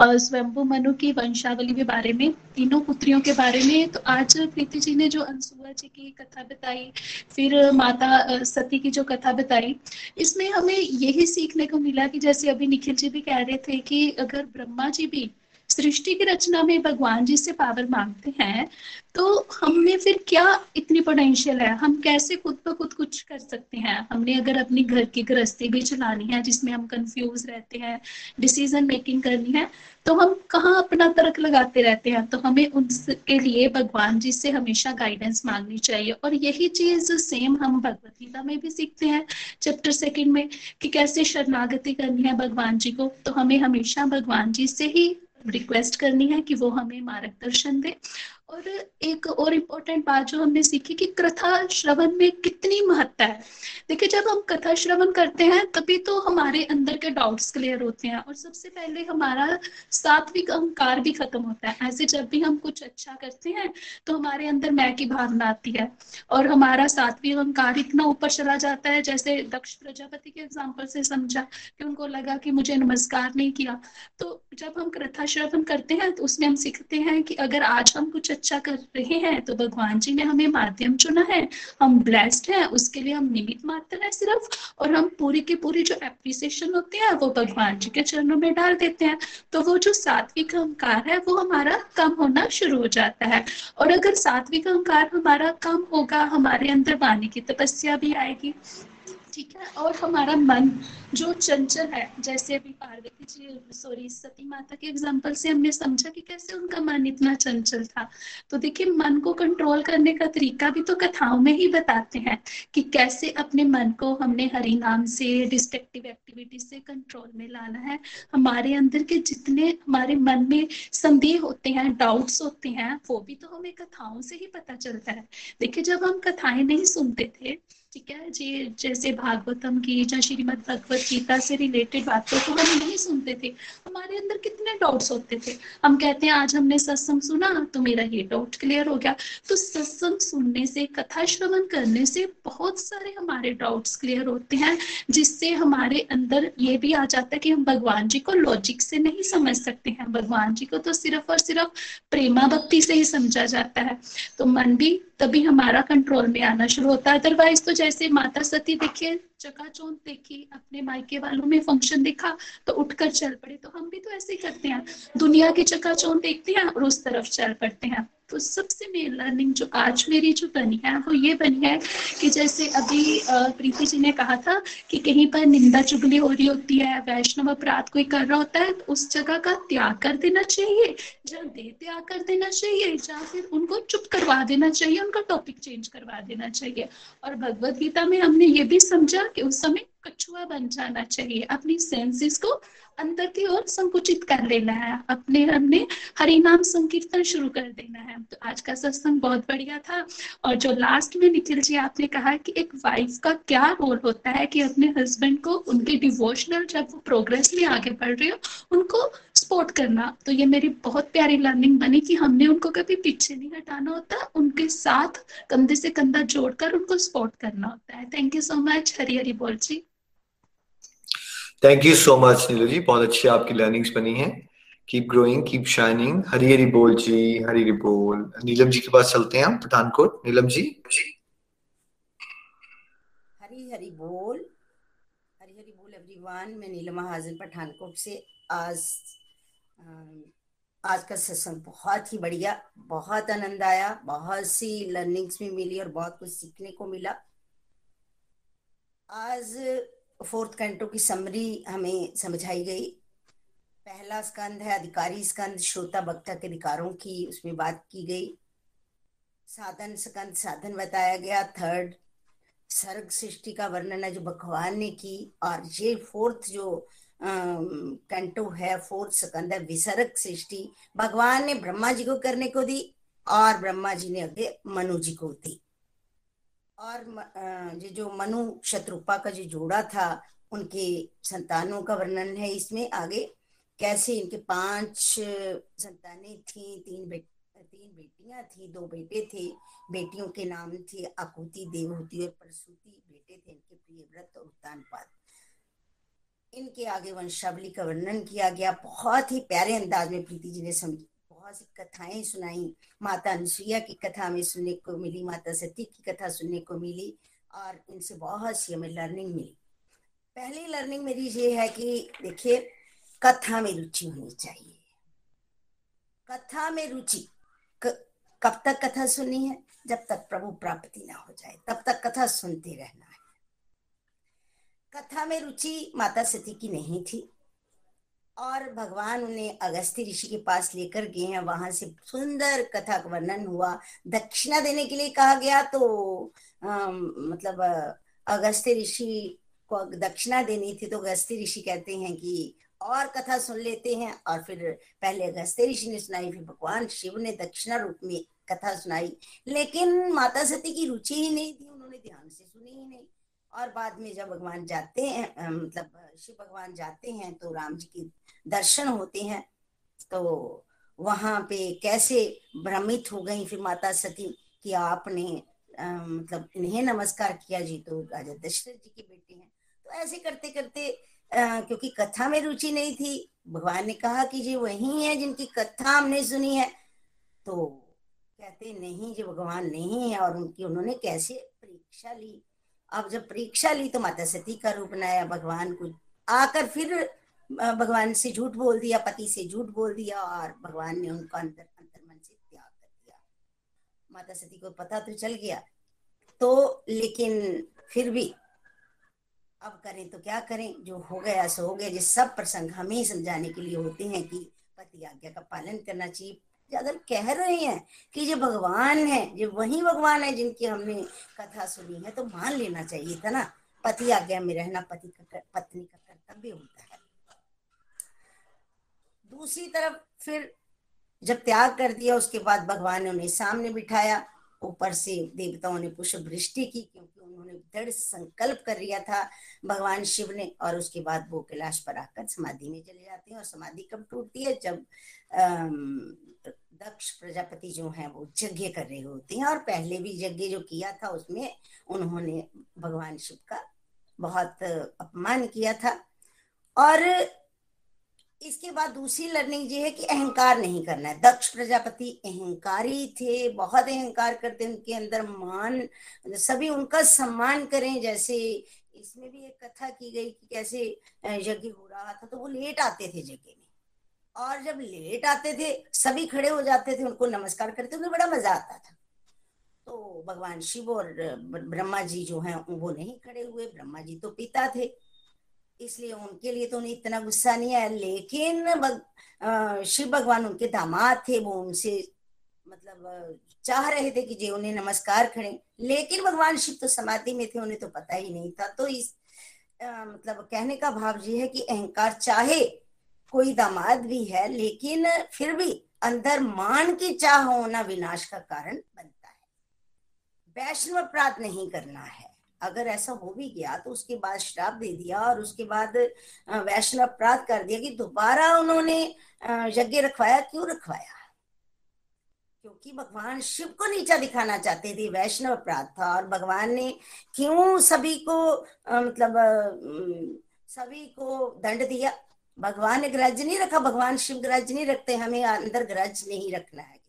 स्वयंभु मनु की वंशावली के बारे में, तीनों पुत्रियों के बारे में तो आज प्रीति जी ने जो अंसुआ जी की कथा बताई, फिर माता सती की जो कथा बताई, इसमें हमें यही सीखने को मिला कि जैसे अभी निखिल जी भी कह रहे थे कि अगर ब्रह्मा जी भी सृष्टि की रचना में भगवान जी से पावर मांगते हैं तो हमें फिर क्या इतनी पोटेंशियल है? हम कैसे खुद ब खुद कुछ कर सकते हैं? हमने अगर अपनी घर की गृहस्थी भी चलानी है, जिसमें हम कंफ्यूज रहते हैं डिसीज़न मेकिंग करनी है तो हम कहाँ अपना तर्क लगाते रहते हैं? तो हमें उनके लिए भगवान जी से हमेशा गाइडेंस मांगनी चाहिए। और यही चीज़ सेम हम भगवत गीता में भी सीखते हैं चैप्टर सेकंड में, कि कैसे शरणागति करनी है भगवान जी को तो हमें हमेशा भगवान जी से ही रिक्वेस्ट करनी है कि वो हमें मार्गदर्शन दे। और एक और इम्पोर्टेंट बात जो हमने सीखी कि कथा श्रवण में कितनी महत्ता है। देखिए, जब हम कथा श्रवण करते हैं, तभी तो हमारे अंदर के डाउट्स क्लियर होते हैं और सबसे पहले हमारा सात्विक अहंकार भी खत्म होता है। ऐसे जब भी हम कुछ अच्छा करते हैं तो हमारे अंदर मैं की भावना आती है और हमारा सात्विक अहंकार इतना ऊपर चला जाता है। जैसे दक्ष प्रजापति के एग्ज़ाम्पल से समझा कि उनको लगा कि मुझे नमस्कार नहीं किया। तो जब हम कथा श्रवण करते हैं तो उसमें हम सीखते हैं कि अगर आज हम कुछ अच्छा कर रहे हैं तो भगवान जी ने हमें माध्यम चुना है। हम ब्लेस्ड हैं, उसके लिए हम निमित मात्र है सिर्फ़, और हम पूरी की पूरी जो एप्रिसिएशन होती है, वो भगवान जी के चरणों में डाल देते हैं। तो वो जो सात्विक अहंकार है, वो हमारा कम होना शुरू हो जाता है। और अगर सात्विक अहंकार हमारा कम होगा, हमारे अंदर वाणी की तपस्या भी आएगी। ठीक है? और हमारा मन जो चंचल है, जैसे अभी पार्वती जी सॉरी सती माता के एग्ज़ाम्पल से हमने समझा कि कैसे उनका मन इतना चंचल था। तो देखिए, मन को कंट्रोल करने का तरीका भी तो कथाओं में ही बताते हैं कि कैसे अपने मन को हमने हरि नाम से डिस्ट्रक्टिव एक्टिविटी से कंट्रोल में लाना है। हमारे अंदर के जितने हमारे मन में संदेह होते हैं डाउट्स होते हैं, वो भी तो हमें कथाओं से ही पता चलता है। देखिए, जब हम कथाएँ नहीं सुनते थे ठीक है जी, जैसे भागवतम की या श्रीमद भगवत गीता से रिलेटेड बातों को हम नहीं सुनते थे। हमारे अंदर कितने डाउट्स होते थे। हम कहते हैं, आज हमने सत्संग सुना तो मेरा ये डाउट क्लियर हो गया। तो सत्संग सुनने से, कथा श्रवण करने से बहुत सारे हमारे डाउट्स क्लियर होते हैं, जिससे हमारे अंदर ये भी आ जाता है कि हम भगवान जी को लॉजिक से नहीं समझ सकते हैं। भगवान जी को तो सिर्फ़ और सिर्फ़ प्रेमा भक्ति से ही समझा जाता है। तो मन भी तभी हमारा कंट्रोल में आना शुरू होता है। अदरवाइज़ तो जैसे माता सती देखिए चकाचौंध देखी, अपने मायके वालों में फ़ंक्शन देखा तो उठकर चल पड़े। तो हम भी तो ऐसे ही करते हैं। दुनिया की चकाचौंध देखते हैं और उस तरफ़ चल पड़ते हैं। तो सबसे मेन लर्निंग जो आज मेरी जो बनी है, वो ये बनी है कि जैसे अभी प्रीति जी ने कहा था कि कहीं पर निंदा चुगली हो रही होती है, वैष्णव अपराध कोई कर रहा होता है तो उस जगह का त्याग कर देना चाहिए जब दे त्याग कर देना चाहिए, या फिर उनको चुप करवा देना चाहिए, उनका टॉपिक चेंज करवा देना चाहिए। और भगवत गीता में हमने ये भी समझा कि उस समय कछुआ बन जाना चाहिए। अपनी सेंसेस को अंदर की ओर संकुचित कर लेना है। अपने हमने हरि नाम संकीर्तन शुरू कर देना है। तो आज का सत्संग बहुत बढ़िया था। और जो लास्ट में निखिल जी आपने कहा कि एक वाइफ का क्या रोल होता है कि अपने हस्बैंड को उनके डिवोशनल जब वो प्रोग्रेस में आगे बढ़ रहे हो, उनको सपोर्ट करना। तो ये मेरी बहुत प्यारी लर्निंग बनी कि हमने उनको कभी पीछे नहीं हटाना होता। उनके साथ कंधे से कंधा जोड़कर उनको सपोर्ट करना होता है। Thank you so much Hari Hari बोल जी। Thank you so much Neelu ji बहुत अच्छी आपकी लर्निंग्स बनी है. Keep growing keep shining Hari Hari बोल जी हरी हरी बोल नीलम जी के पास चलते हैं हम, पठानकोट. नीलम जी हरी हरी बोल हरी हरी बोल एवरीवन मैं नीलम महाजन पठानकोट से आज आज का सेशन बहुत ही बढ़िया, बहुत आनंद आया, बहुत सी लर्निंग्स भी मिली और बहुत कुछ सीखने को मिला. आज फोर्थ कैंटो की समरी हमें समझाई गई। पहला स्कंद है अधिकारी स्कंद, श्रोता वक्ता के अधिकारों की उसमें बात की गई। साधन स्कंद, साधन बताया गया। थर्ड सर्ग सृष्टि का वर्णन है जो भगवान ने की। और ये फोर्थ जो कैंटो है फोर्थ स्कंद है विसर्ग सृष्टि। भगवान ने ब्रह्मा जी को करने को दी और ब्रह्मा जी ने आगे मनु जी को दी। और ये जो मनु शत्रुपा का जो जोड़ा था, उनके संतानों का वर्णन है इसमें आगे, कैसे इनके पाँच संतानें थी, तीन बेट तीन बेटियाँ थी, दो बेटे थे, बेटियों के नाम थे आकुति, देवहूति और प्रसूति, बेटे थे इनके प्रिय व्रत और उत्तानपाद इनके आगे वंशावली का वर्णन किया गया, बहुत ही प्यारे अंदाज में प्रीति जी ने समझ बहुत सी कथाएँ सुनाई, माता अनुसुईया की कथा हमें सुनने को मिली, माता सती की कथा सुनने को मिली और इनसे बहुत सी हमें लर्निंग मिली। पहली लर्निंग मेरी ये है कि देखिए, कथा में रुचि होनी चाहिए। कथा में रुचि कब तक कथा सुननी है? जब तक प्रभु प्राप्ति ना हो जाए, तब तक कथा सुनते रहना है। कथा में रुचि माता सती की नहीं थी। और भगवान उन्हें अगस्त्य ऋषि के पास लेकर गए हैं। वहाँ से सुंदर कथा का वर्णन हुआ। दक्षिणा देने के लिए कहा गया तो आ, मतलब अगस्त्य ऋषि को दक्षिणा देनी थी तो अगस्त्य ऋषि कहते हैं कि और कथा सुन लेते हैं। और फिर पहले अगस्त्य ऋषि ने सुनाई फिर भगवान शिव ने दक्षिणा रूप में कथा सुनाई। लेकिन माता सती की रुचि ही नहीं थी उन्होंने ध्यान से सुनी ही नहीं। और बाद में जब भगवान जाते हैं मतलब शिव भगवान जाते हैं तो राम जी के दर्शन होते हैं तो वहाँ पे कैसे भ्रमित हो गई फिर माता सती कि आपने मतलब इन्हें नमस्कार किया जी तो राजा दशरथ जी के बेटे हैं। तो ऐसे करते करते आ, क्योंकि कथा में रुचि नहीं थी भगवान ने कहा कि जी वही है जिनकी कथा हमने सुनी है। तो कहते नहीं जी भगवान नहीं है। और उनकी उन्होंने कैसे परीक्षा ली? अब जब परीक्षा ली तो माता सती का रूप बनाया भगवान को आकर फिर भगवान से झूठ बोल दिया, पति से झूठ बोल दिया और भगवान ने उनको अंतर अंतर मन से त्याग कर दिया। माता सती को पता तो चल गया। तो लेकिन फिर भी अब करें तो क्या करें? जो हो गया, सो हो गया। जिस सब प्रसंग हमें समझाने के लिए होते हैं कि पति आज्ञा का पालन करना चाहिए। अगर कह रहे हैं कि जो भगवान है जो वही भगवान है जिनकी हमने कथा सुनी है तो मान लेना चाहिए था ना? पति आज्ञा में रहना, पति का पत्नी का कर्तव्य होता है। दूसरी तरफ़ फिर जब त्याग कर दिया, उसके बाद भगवान ने उन्हें सामने बिठाया ऊपर से देवताओं ने पुष्प वृष्टि की क्योंकि उन्होंने दृढ़ संकल्प कर लिया था भगवान शिव ने और उसके बाद वो कैलाश पर आकर समाधि में चले जाते हैं और समाधि कब टूटती है? जब दक्ष प्रजापति जो है वो यज्ञ कर रहे होते हैं और पहले भी यज्ञ जो किया था उसमें उन्होंने भगवान शिव का बहुत अपमान किया था और इसके बाद दूसरी लर्निंग ये है कि अहंकार नहीं करना है। दक्ष प्रजापति अहंकारी थे, बहुत अहंकार करते उनके अंदर, मान, सभी उनका सम्मान करें। जैसे इसमें भी एक कथा की गई कि कैसे यज्ञ हो रहा था तो वो लेट आते थे यज्ञ में। और जब लेट आते थे, सभी खड़े हो जाते थे, उनको नमस्कार करते, उन्हें बड़ा मज़ा आता था। तो भगवान शिव और ब्रह्मा जी जो हैं, वो नहीं खड़े हुए। ब्रह्मा जी तो पिता थे। इसलिए उनके लिए तो उन्हें इतना गुस्सा नहीं आया लेकिन बग, शिव भगवान उनके दामाद थे वो उनसे मतलब चाह रहे थे कि जी उन्हें नमस्कार करें। लेकिन भगवान शिव तो समाधि में थे उन्हें तो पता ही नहीं था। तो इस आ, मतलब कहने का भाव ये है कि अहंकार चाहे कोई दामाद भी है लेकिन फिर भी अंदर मान की चाह होना विनाश का कारण बनता है। वैष्णव अपराध नहीं करना है। अगर ऐसा हो भी गया तो उसके बाद श्राप दे दिया और उसके बाद वैष्णव अपराध कर दिया कि दोबारा उन्होंने यज्ञ रखवाया, क्यों रखवाया? क्योंकि भगवान शिव को नीचा दिखाना चाहते थे, वैष्णव अपराध था और भगवान ने क्यों सभी को मतलब सभी को दंड दिया? भगवान ने ग्रज नहीं रखा, भगवान शिव ग्रज नहीं रखते, हमें अंदर ग्रज नहीं रखना है।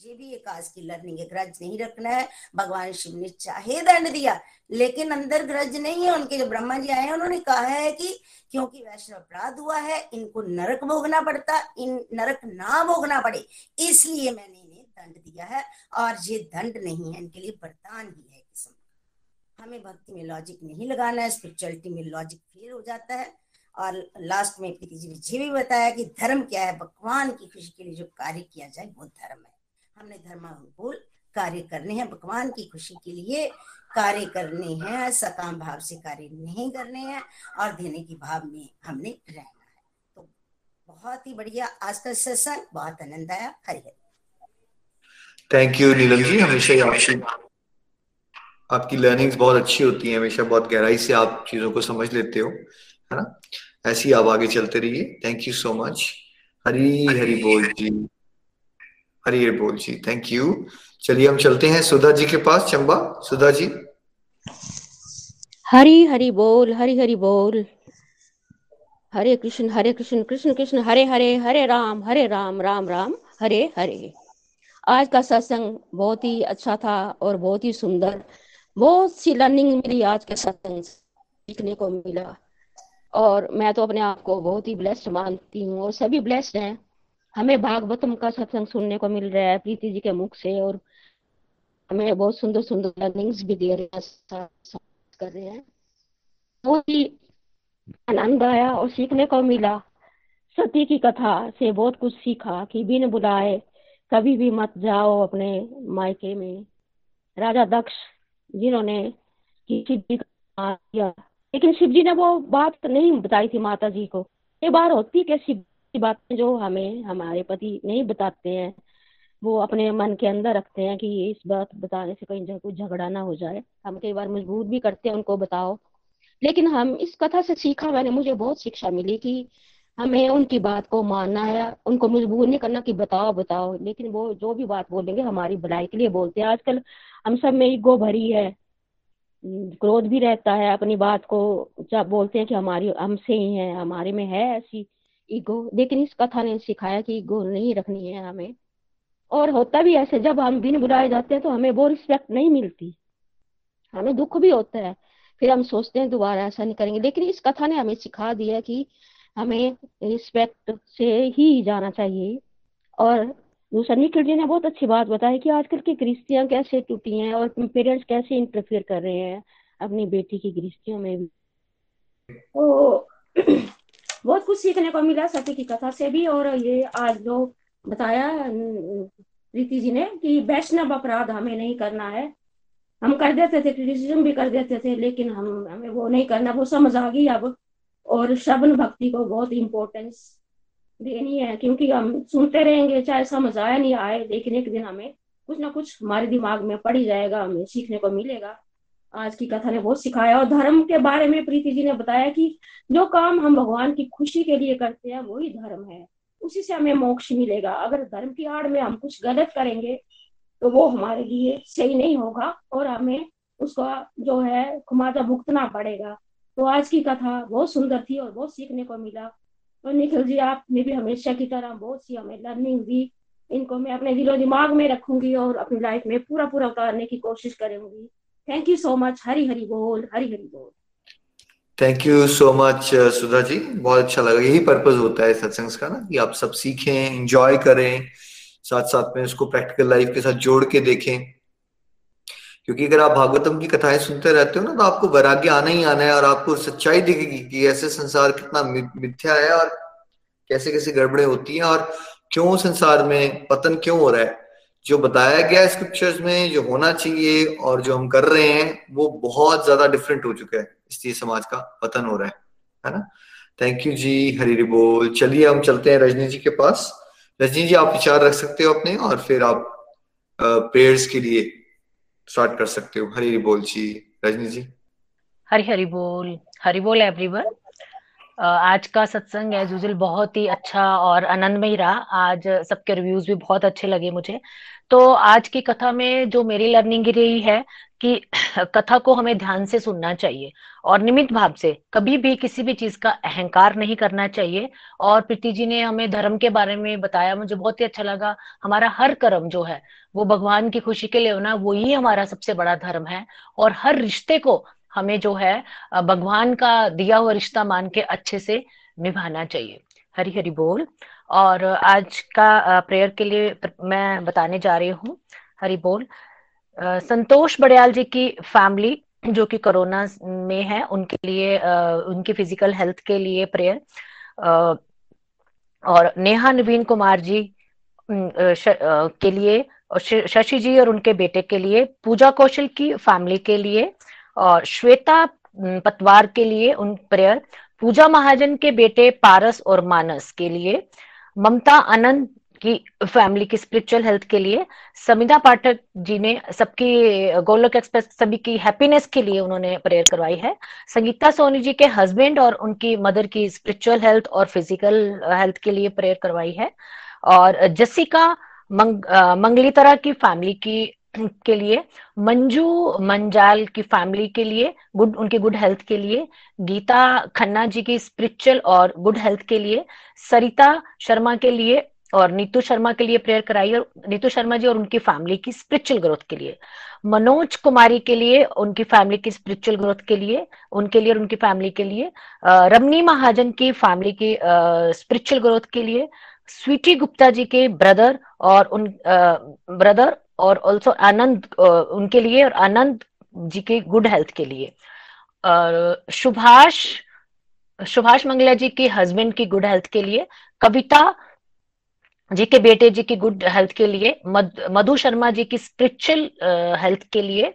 ये भी एक आज की लर्निंग है ग्रज नहीं रखना है। भगवान शिव ने चाहे दंड दिया, लेकिन अंदर ग्रज नहीं है। उनके जो ब्रह्मा जी आए हैं, उन्होंने कहा है कि क्योंकि वैष्णव अपराध हुआ है, इनको नरक भोगना पड़ता, इन नरक ना भोगना पड़े, इसलिए मैंने इन्हें दंड दिया है। और ये दंड नहीं है, इनके लिए वरदान ही है किस्म हमें भक्ति में लॉजिक नहीं लगाना है स्पिरिचुअलिटी में लॉजिक फेल हो जाता है। और लास्ट में प्रीति जी ने ये भी बताया कि धर्म क्या है? भगवान की खुशी के लिए जो कार्य किया जाए, वो धर्म है। हमने धर्मानुकूल कार्य करने हैं, भगवान की खुशी के लिए कार्य करने हैं, सकाम भाव से कार्य नहीं करने हैं और देने की भाव में हमने रहना है। तो बहुत ही बढ़िया आज का सेशन बहुत आनंद आया। Hari Hari. Thank you Neelam ji. हमेशा ही आपकी आपकी लर्निंग्स बहुत अच्छी होती हैं। हमेशा बहुत गहराई से आप चीज़ों को समझ लेते हो, है ना? ऐसे ही आप आगे चलते रहिए। Thank you so much Hari Hari बोल जी। हरी बोल जी थैंक यू चलिए हम चलते हैं सुधा जी के पास, चंबा, सुधा जी। हरी हरी बोल, हरी हरी बोल। हरे कृष्ण हरे कृष्ण कृष्ण कृष्ण, हरे हरे हरे राम हरे राम राम राम, हरे हरे। आज का सत्संग बहुत ही अच्छा था और बहुत ही सुंदर। बहुत सी लर्निंग मिली आज के सत्संग सीखने को मिला। और मैं तो अपने आप को बहुत ही ब्लेस्ड मानती हूँ और सभी ब्लेस्ड हैं। हमें भागवतम का सत्संग सुनने को मिल रहा है प्रीति जी के मुख से और हमें बहुत सुंदर सुंदर लर्निंग्स भी दे रहे हैं कर रहे हैं। बहुत ही आनंद आया और सीखने को मिला। सती की कथा से बहुत कुछ सीखा कि बिन बुलाए कभी भी मत जाओ अपने मायके में। राजा दक्ष जिन्होंने शिव जी का लेकिन शिव जी ने वो बात नहीं बताई थी माता जी को। ये बार होती है शिव की बातें जो हमें, हमारे पति नहीं बताते हैं। वो अपने मन के अंदर रखते हैं कि इस बात बताने से कहीं कुछ झगड़ा ना हो जाए। हम कई बार मजबूर भी करते हैं उनको बताओ। लेकिन हम, इस कथा से सीखा मैंने, मुझे बहुत शिक्षा मिली कि हमें उनकी बात को मानना है, उनको मजबूर नहीं करना कि बताओ बताओ। लेकिन वो जो भी बात बोलेंगे, हमारी भलाई के लिए बोलते हैं। आजकल हम सब में ईगो भरी है। क्रोध भी रहता है अपनी बात को। जब बोलते हैं कि हमारी, हमसे ही है, हमारे में है ऐसी ईगो। लेकिन इस कथा ने सिखाया कि ईगो नहीं रखनी है हमें। और होता भी ऐसे, जब हम बिन बुलाए जाते हैं तो हमें वो रिस्पेक्ट नहीं मिलती। हमें दुख भी होता है। फिर हम सोचते हैं, दोबारा ऐसा नहीं करेंगे। लेकिन इस कथा ने हमें सिखा दिया कि हमें रिस्पेक्ट से ही जाना चाहिए। और दूसरा, निखिल जी ने बहुत अच्छी बात बताई कि आजकल की गृहस्थियाँ कैसे टूटी हैं और पेरेंट्स कैसे इंटरफेयर कर रहे हैं अपनी बेटी की गृहस्थियों में भी। तो बहुत कुछ सीखने को मिला सती की कथा से भी, और ये आज जो बताया प्रीति जी ने कि वैष्णव अपराध हमें नहीं करना है। हम कर देते थे क्रिटिसिज्म भी कर देते थे, लेकिन हम, हमें वो नहीं करना, वो समझ आ गई अब। और शबन भक्ति को बहुत इम्पोर्टेंस देनी है, क्योंकि हम सुनते रहेंगे, चाहे समझ आए, नहीं आए, लेकिन एक दिन हमें कुछ ना कुछ हमारे दिमाग में पड़ ही जाएगा, हमें सीखने को मिलेगा। आज की कथा ने बहुत सिखाया और धर्म के बारे में प्रीति जी ने बताया कि जो काम हम भगवान की खुशी के लिए करते हैं, वही धर्म है। उसी से हमें मोक्ष मिलेगा। अगर धर्म की आड़ में हम कुछ गलत करेंगे तो वो हमारे लिए सही नहीं होगा और हमें उसका जो है खुमाजा भुगतना पड़ेगा। तो आज की कथा बहुत सुंदर थी और बहुत सीखने को मिला। और निखिल जी आपने भी हमेशा की तरह बहुत सी हमें लर्निंग दी इनको मैं अपने दिलो दिमाग में रखूँगी और अपनी लाइफ में पूरा पूरा उतारने की कोशिश करूँगी। Thank you so much Hari Hari बोल हरी हरी बोल thank you so much Sudha ji बहुत अच्छा लगा। यही पर्पज होता है सत्संग का ना, कि आप सब सीखें एंजॉय करें साथ साथ में उसको प्रैक्टिकल लाइफ के साथ जोड़ के देखें। क्योंकि अगर आप भागवतम की कथाएँ सुनते रहते हो ना तो आपको वैराग्य आना ही आना है और आपको सच्चाई दिखेगी कि ऐसे संसार कितना मिथ्या है और कैसे कैसे गड़बड़े होती हैं और क्यों संसार में पतन क्यों हो रहा है। जो बताया गया स्क्रिप्चर्स में, जो होना चाहिए और जो हम कर रहे हैं, वो बहुत ज़्यादा डिफरेंट हो चुका है इसलिए समाज का पतन हो रहा है है ना? थैंक यू जी, हरी बोल। चलिए हम चलते हैं रजनी जी के पास। रजनी जी, आप विचार रख सकते हो अपने और फिर आप प्रेयर्स के लिए स्टार्ट कर सकते हो। हरी बोल जी, रजनी जी। हरी हरी बोल। हरी बोल एवरीवन आज का सत्संग एज यूजल बहुत ही अच्छा और आनंदमय रहा। आज सबके रिव्यूज़ भी बहुत अच्छे लगे मुझे। तो आज की कथा में जो मेरी लर्निंग रही है कि कथा को हमें ध्यान से सुनना चाहिए और निमित भाव से कभी भी किसी भी चीज़ का अहंकार नहीं करना चाहिए। और प्रीति जी ने हमें धर्म के बारे में बताया, मुझे बहुत ही अच्छा लगा। हमारा हर कर्म जो है, वो भगवान की खुशी के लिए होना, वो ही हमारा सबसे बड़ा धर्म है। और हर रिश्ते को हमें जो है भगवान का दिया हुआ रिश्ता मान के अच्छे से निभाना चाहिए। हरी हरी बोल। और आज का प्रेयर के लिए मैं बताने जा रही हूँ, हरी बोल। संतोष बड़ियाल जी की फैमिली, जो कि कोरोना में है, उनके लिए उनकी फ़िज़िकल हेल्थ के लिए प्रेयर। और नेहा नवीन कुमार जी के लिए शशि जी और उनके बेटे के लिए, पूजा कौशल की फैमिली के लिए, और श्वेता पतवार के लिए उन प्रेयर। पूजा महाजन के बेटे पारस और मानस के लिए ममता आनंद की फैमिली की स्पिरिचुअल हेल्थ के लिए समिता पाठक जी ने सबकी गोलोक एक्सप्रेस सभी की हैप्पीनेस के लिए उन्होंने प्रेयर करवाई है। संगीता सोनी जी के हस्बैंड और उनकी मदर की स्पिरिचुअल हेल्थ और फ़िज़िकल हेल्थ के लिए प्रेयर करवाई है। और जसिका मंग, मंगलीतरा की फैमिली की के लिए, मंजू मंजाल की फैमिली के लिए गुड उनकी गुड हेल्थ के लिए, गीता खन्ना जी की स्पिरिचुअल और गुड हेल्थ के लिए, सरिता शर्मा के लिए और नीतू शर्मा के लिए प्रेयर कराई और नीतू शर्मा जी और उनकी फैमिली की स्पिरिचुअल ग्रोथ के लिए। मनोज कुमारी के लिए उनकी फैमिली की स्पिरिचुअल ग्रोथ के लिए, उनके लिए और उनकी फैमिली के लिए रमनी महाजन की फैमिली की स्पिरिचुअल ग्रोथ के लिए, स्वीटी गुप्ता जी के ब्रदर और उन ब्रदर और ऑल्सो आनंद उनके लिए और आनंद जी के गुड हेल्थ के लिए। और सुभाष सुभाष मंगला जी के हस्बैंड की गुड हेल्थ के लिए, कविता जी के बेटे जी की गुड हेल्थ के लिए मधु शर्मा जी की स्पिरिचुअल हेल्थ के लिए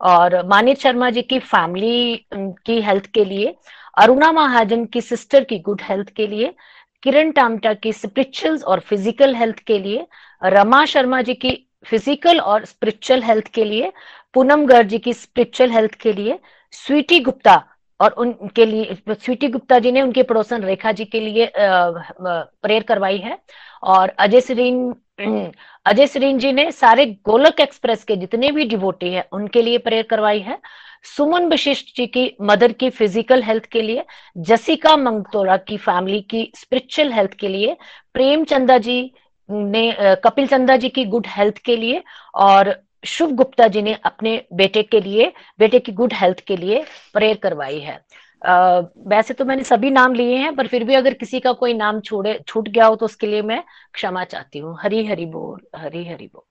और मानित शर्मा जी की फैमिली की हेल्थ के लिए, अरुणा महाजन की सिस्टर की गुड हेल्थ के लिए, किरण टामटा की स्पिरिचुअल और फ़िज़िकल हेल्थ के लिए, रमा शर्मा जी की फ़िज़िकल और स्पिरिचुअल हेल्थ के लिए, पूनम गर्ग जी की स्पिरिचुअल हेल्थ के लिए, स्वीटी गुप्ता और उनके लिए, स्वीटी गुप्ता जी ने उनके पड़ोसन रेखा जी के लिए प्रेयर करवाई है। और अजय सरीन अजय सरीन जी ने सारे गोलक एक्सप्रेस के जितने भी डिवोटी है, उनके लिए प्रेयर करवाई है। सुमन वशिष्ठ जी की मदर की फ़िज़िकल हेल्थ के लिए, जसिका मंगतोरा की फैमिली की स्पिरिचुअल हेल्थ के लिए प्रेम चंदा जी ने कपिल चंदा जी की गुड हेल्थ के लिए और शुभ गुप्ता जी ने अपने बेटे के लिए बेटे की गुड हेल्थ के लिए प्रेयर करवाई है। आ, वैसे तो मैंने सभी नाम लिए हैं पर फिर भी अगर किसी का कोई नाम छोड़े छूट गया हो तो उसके लिए मैं क्षमा चाहती हूँ। हरी हरी बोल हरी हरी बोल।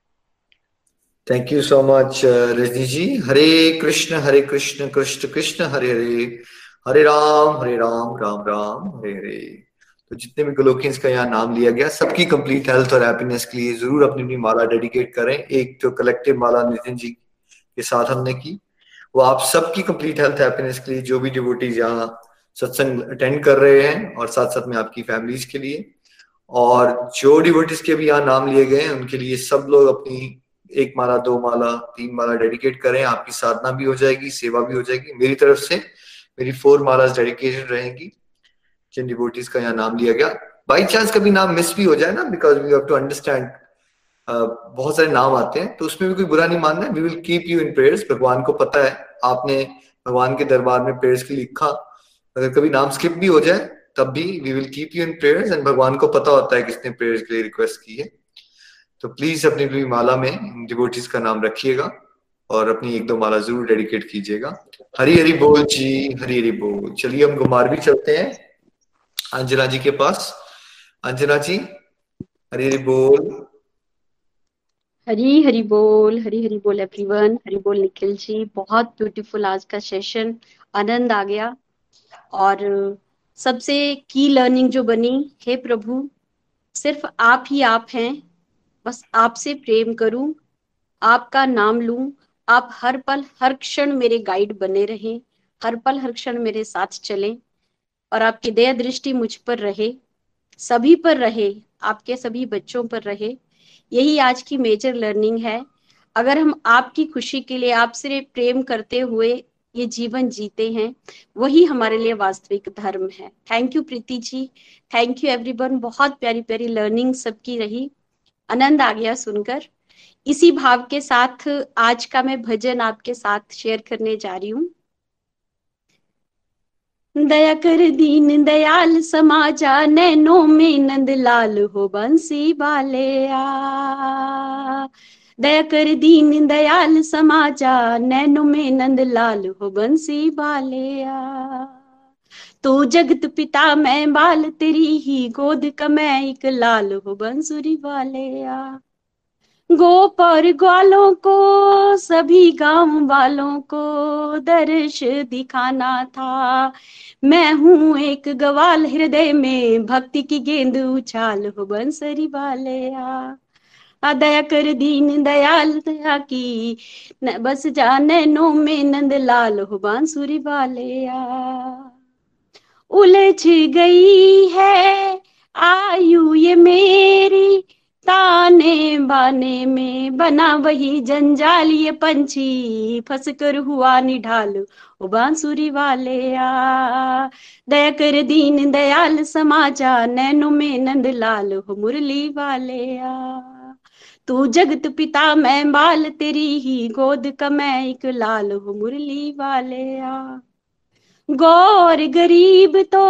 Thank you so much Rajni ji. Hare Krishna Hare Krishna Krishna Krishna Hare Hare. Hare Ram Hare Ram Ram Ram Hare Hare. तो जितने भी गोलोकियंस का यहाँ नाम लिया गया, सबकी कंप्लीट हेल्थ और हैप्पीनेस के लिए ज़रूर अपनी अपनी माला डेडिकेट करें। एक तो कलेक्टिव माला नितिन जी के साथ हमने की, वो आप सबकी कंप्लीट हेल्थ हैप्पीनेस के लिए जो भी डिवोटीज यहाँ सत्संग अटेंड कर रहे हैं और साथ साथ में आपकी फैमिलीज़ के लिए। और जो डिवोटीज के भी यहाँ नाम लिए गए हैं, उनके लिए सब लोग अपनी एक माला, दो माला, तीन माला डेडिकेट करें। आपकी साधना भी हो जाएगी, सेवा भी हो जाएगी। मेरी तरफ़ से मेरी फोर माला डेडिकेटेड रहेंगी। डिवोटीज का यहाँ नाम लिया गया। बाई चांस कभी नाम मिस भी हो जाए ना because we have to understand बहुत सारे नाम आते हैं तो उसमें भी कोई बुरा नहीं मानना we will keep you in prayers भगवान को पता है, आपने भगवान के दरबार में प्रेयर्स के लिखा। अगर कभी नाम स्किप भी हो जाए, तब भी we will keep you in prayers and भगवान को पता होता है किसने प्रेयर्स के लिए रिक्वेस्ट की है। तो प्लीज़ अपनी अपनी माला में डिवोटीज का नाम रखिएगा और अपनी एक दो माला ज़रूर डेडिकेट कीजिएगा। हरी हरी बोल जी, हरी हरी बोल। चलिए हम गुमार भी चलते हैं। अंजना जी के पास। अंजना जी, हरी हरी बोल। हरी हरी बोल, हरी हरी बोल एवरीवन हरी बोल निखिल जी, बहुत ब्यूटीफुल आज का सेशन आनंद आ गया। और सबसे की लर्निंग जो बनी, हे प्रभु, सिर्फ़ आप ही आप हैं। बस आपसे प्रेम करूँ, आपका नाम लूँ। आप हर पल, हर क्षण मेरे गाइड बने रहें। हर पल, हर क्षण मेरे साथ चले। और आपकी दया दृष्टि मुझ पर रहे, सभी पर रहे, आपके सभी बच्चों पर रहे। यही आज की मेजर लर्निंग है। अगर हम आपकी खुशी के लिए आपसे प्रेम करते हुए ये जीवन जीते हैं, वही हमारे लिए वास्तविक धर्म है। Thank you Preeti ji. Thank you everyone बहुत प्यारी प्यारी लर्निंग सबकी रही। आनंद आ गया सुनकर। इसी भाव के साथ आज का मैं भजन आपके साथ शेयर करने जा रही हूँ। दया कर दीन दयाल समाजा, नैनो में नंद लाल हो बंसी आ। दया कर दीन दयाल समाजा, नैनो में नंद लाल हो बंसी बालिया तू जगत पिता मैं बाल तेरी ही, गोद का मैं एक लाल हो बंसुरी वालिया गोप और ग्वालों को, सभी गाँव वालों को दर्श दिखाना था। मैं हूँ एक गवाल हृदय में, भक्ति की गेंद उछाल हो बंसरी वालिया दया कर दीन दयाल दया की, न बस जाने नो में नंद लाल हो बांसुरी वालिया उलझ गई है आयु ये मेरी ताने बाने में बना वही जंजाल ये पंछी। फंस कर हुआ निढाल, ओ बांसुरी वाले आ। दया कर दीन दयाल समाजा, नैनो में नंद लाल, हो मुरली वाले आ। तू जगत पिता, मैं बाल तेरी ही, गोद का मैं एक लाल, हो मुरली वाले आ। गौर गरीब तो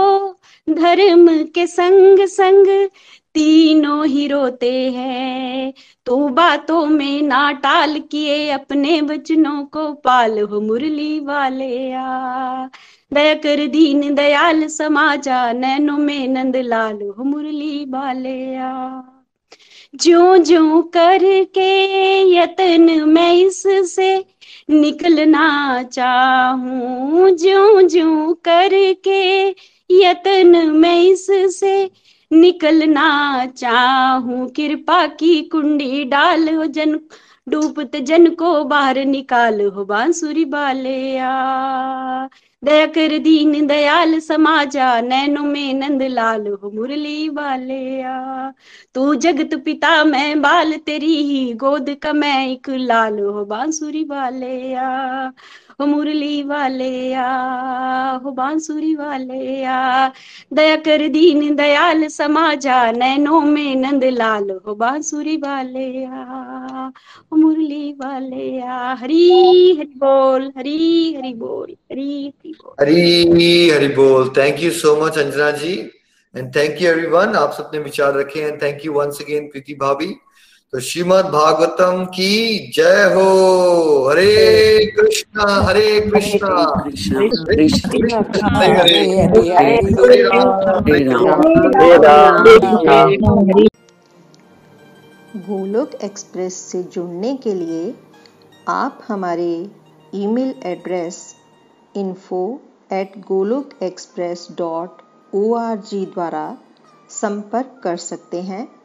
धर्म के संग संग तीनों ही रोते हैं। तो बातों में ना टाल किए, अपने वचनों को पाल हो मुरली वाले आ। दया कर दीन दयाल समाजा, नैनो में नंद लाल हो मुरली वाले आ। जो जो करके यतन मैं इससे निकलना चाहूँ जो जो करके यतन मैं इससे निकलना चाहूँ। कृपा की कुंडी डाल हो जन, डूबत जन को बाहर निकाल हो बांसुरी बालिया दया कर दीन दयाल समाजा, नैनो में नंद लाल हो मुरली वालिया तू जगत पिता, मैं बाल तेरी ही, गोद का मैं एक लाल हो बांसुरी वालिया हो मुरली वाले आ, हो बांसुरी वाले आ। दया कर दीन दयाल समाजा, नैनो में नंद लाल हो बांसुरी वाले आ, हो मुरली वाले आ। हरी हरि बोल, हरी हरि बोल, हरी हरि बोल। हरी हरि बोल। Thank you so much Anjana ji and thank you everyone आप सबने विचार रखे and thank you once again Preeti भाभी तो श्रीमद भागवतम की जय हो। हरे कृष्णा हरे कृष्णा। गोलोक एक्सप्रेस से जुड़ने के लिए आप हमारे email address info at Golok express dot O द्वारा संपर्क कर सकते हैं।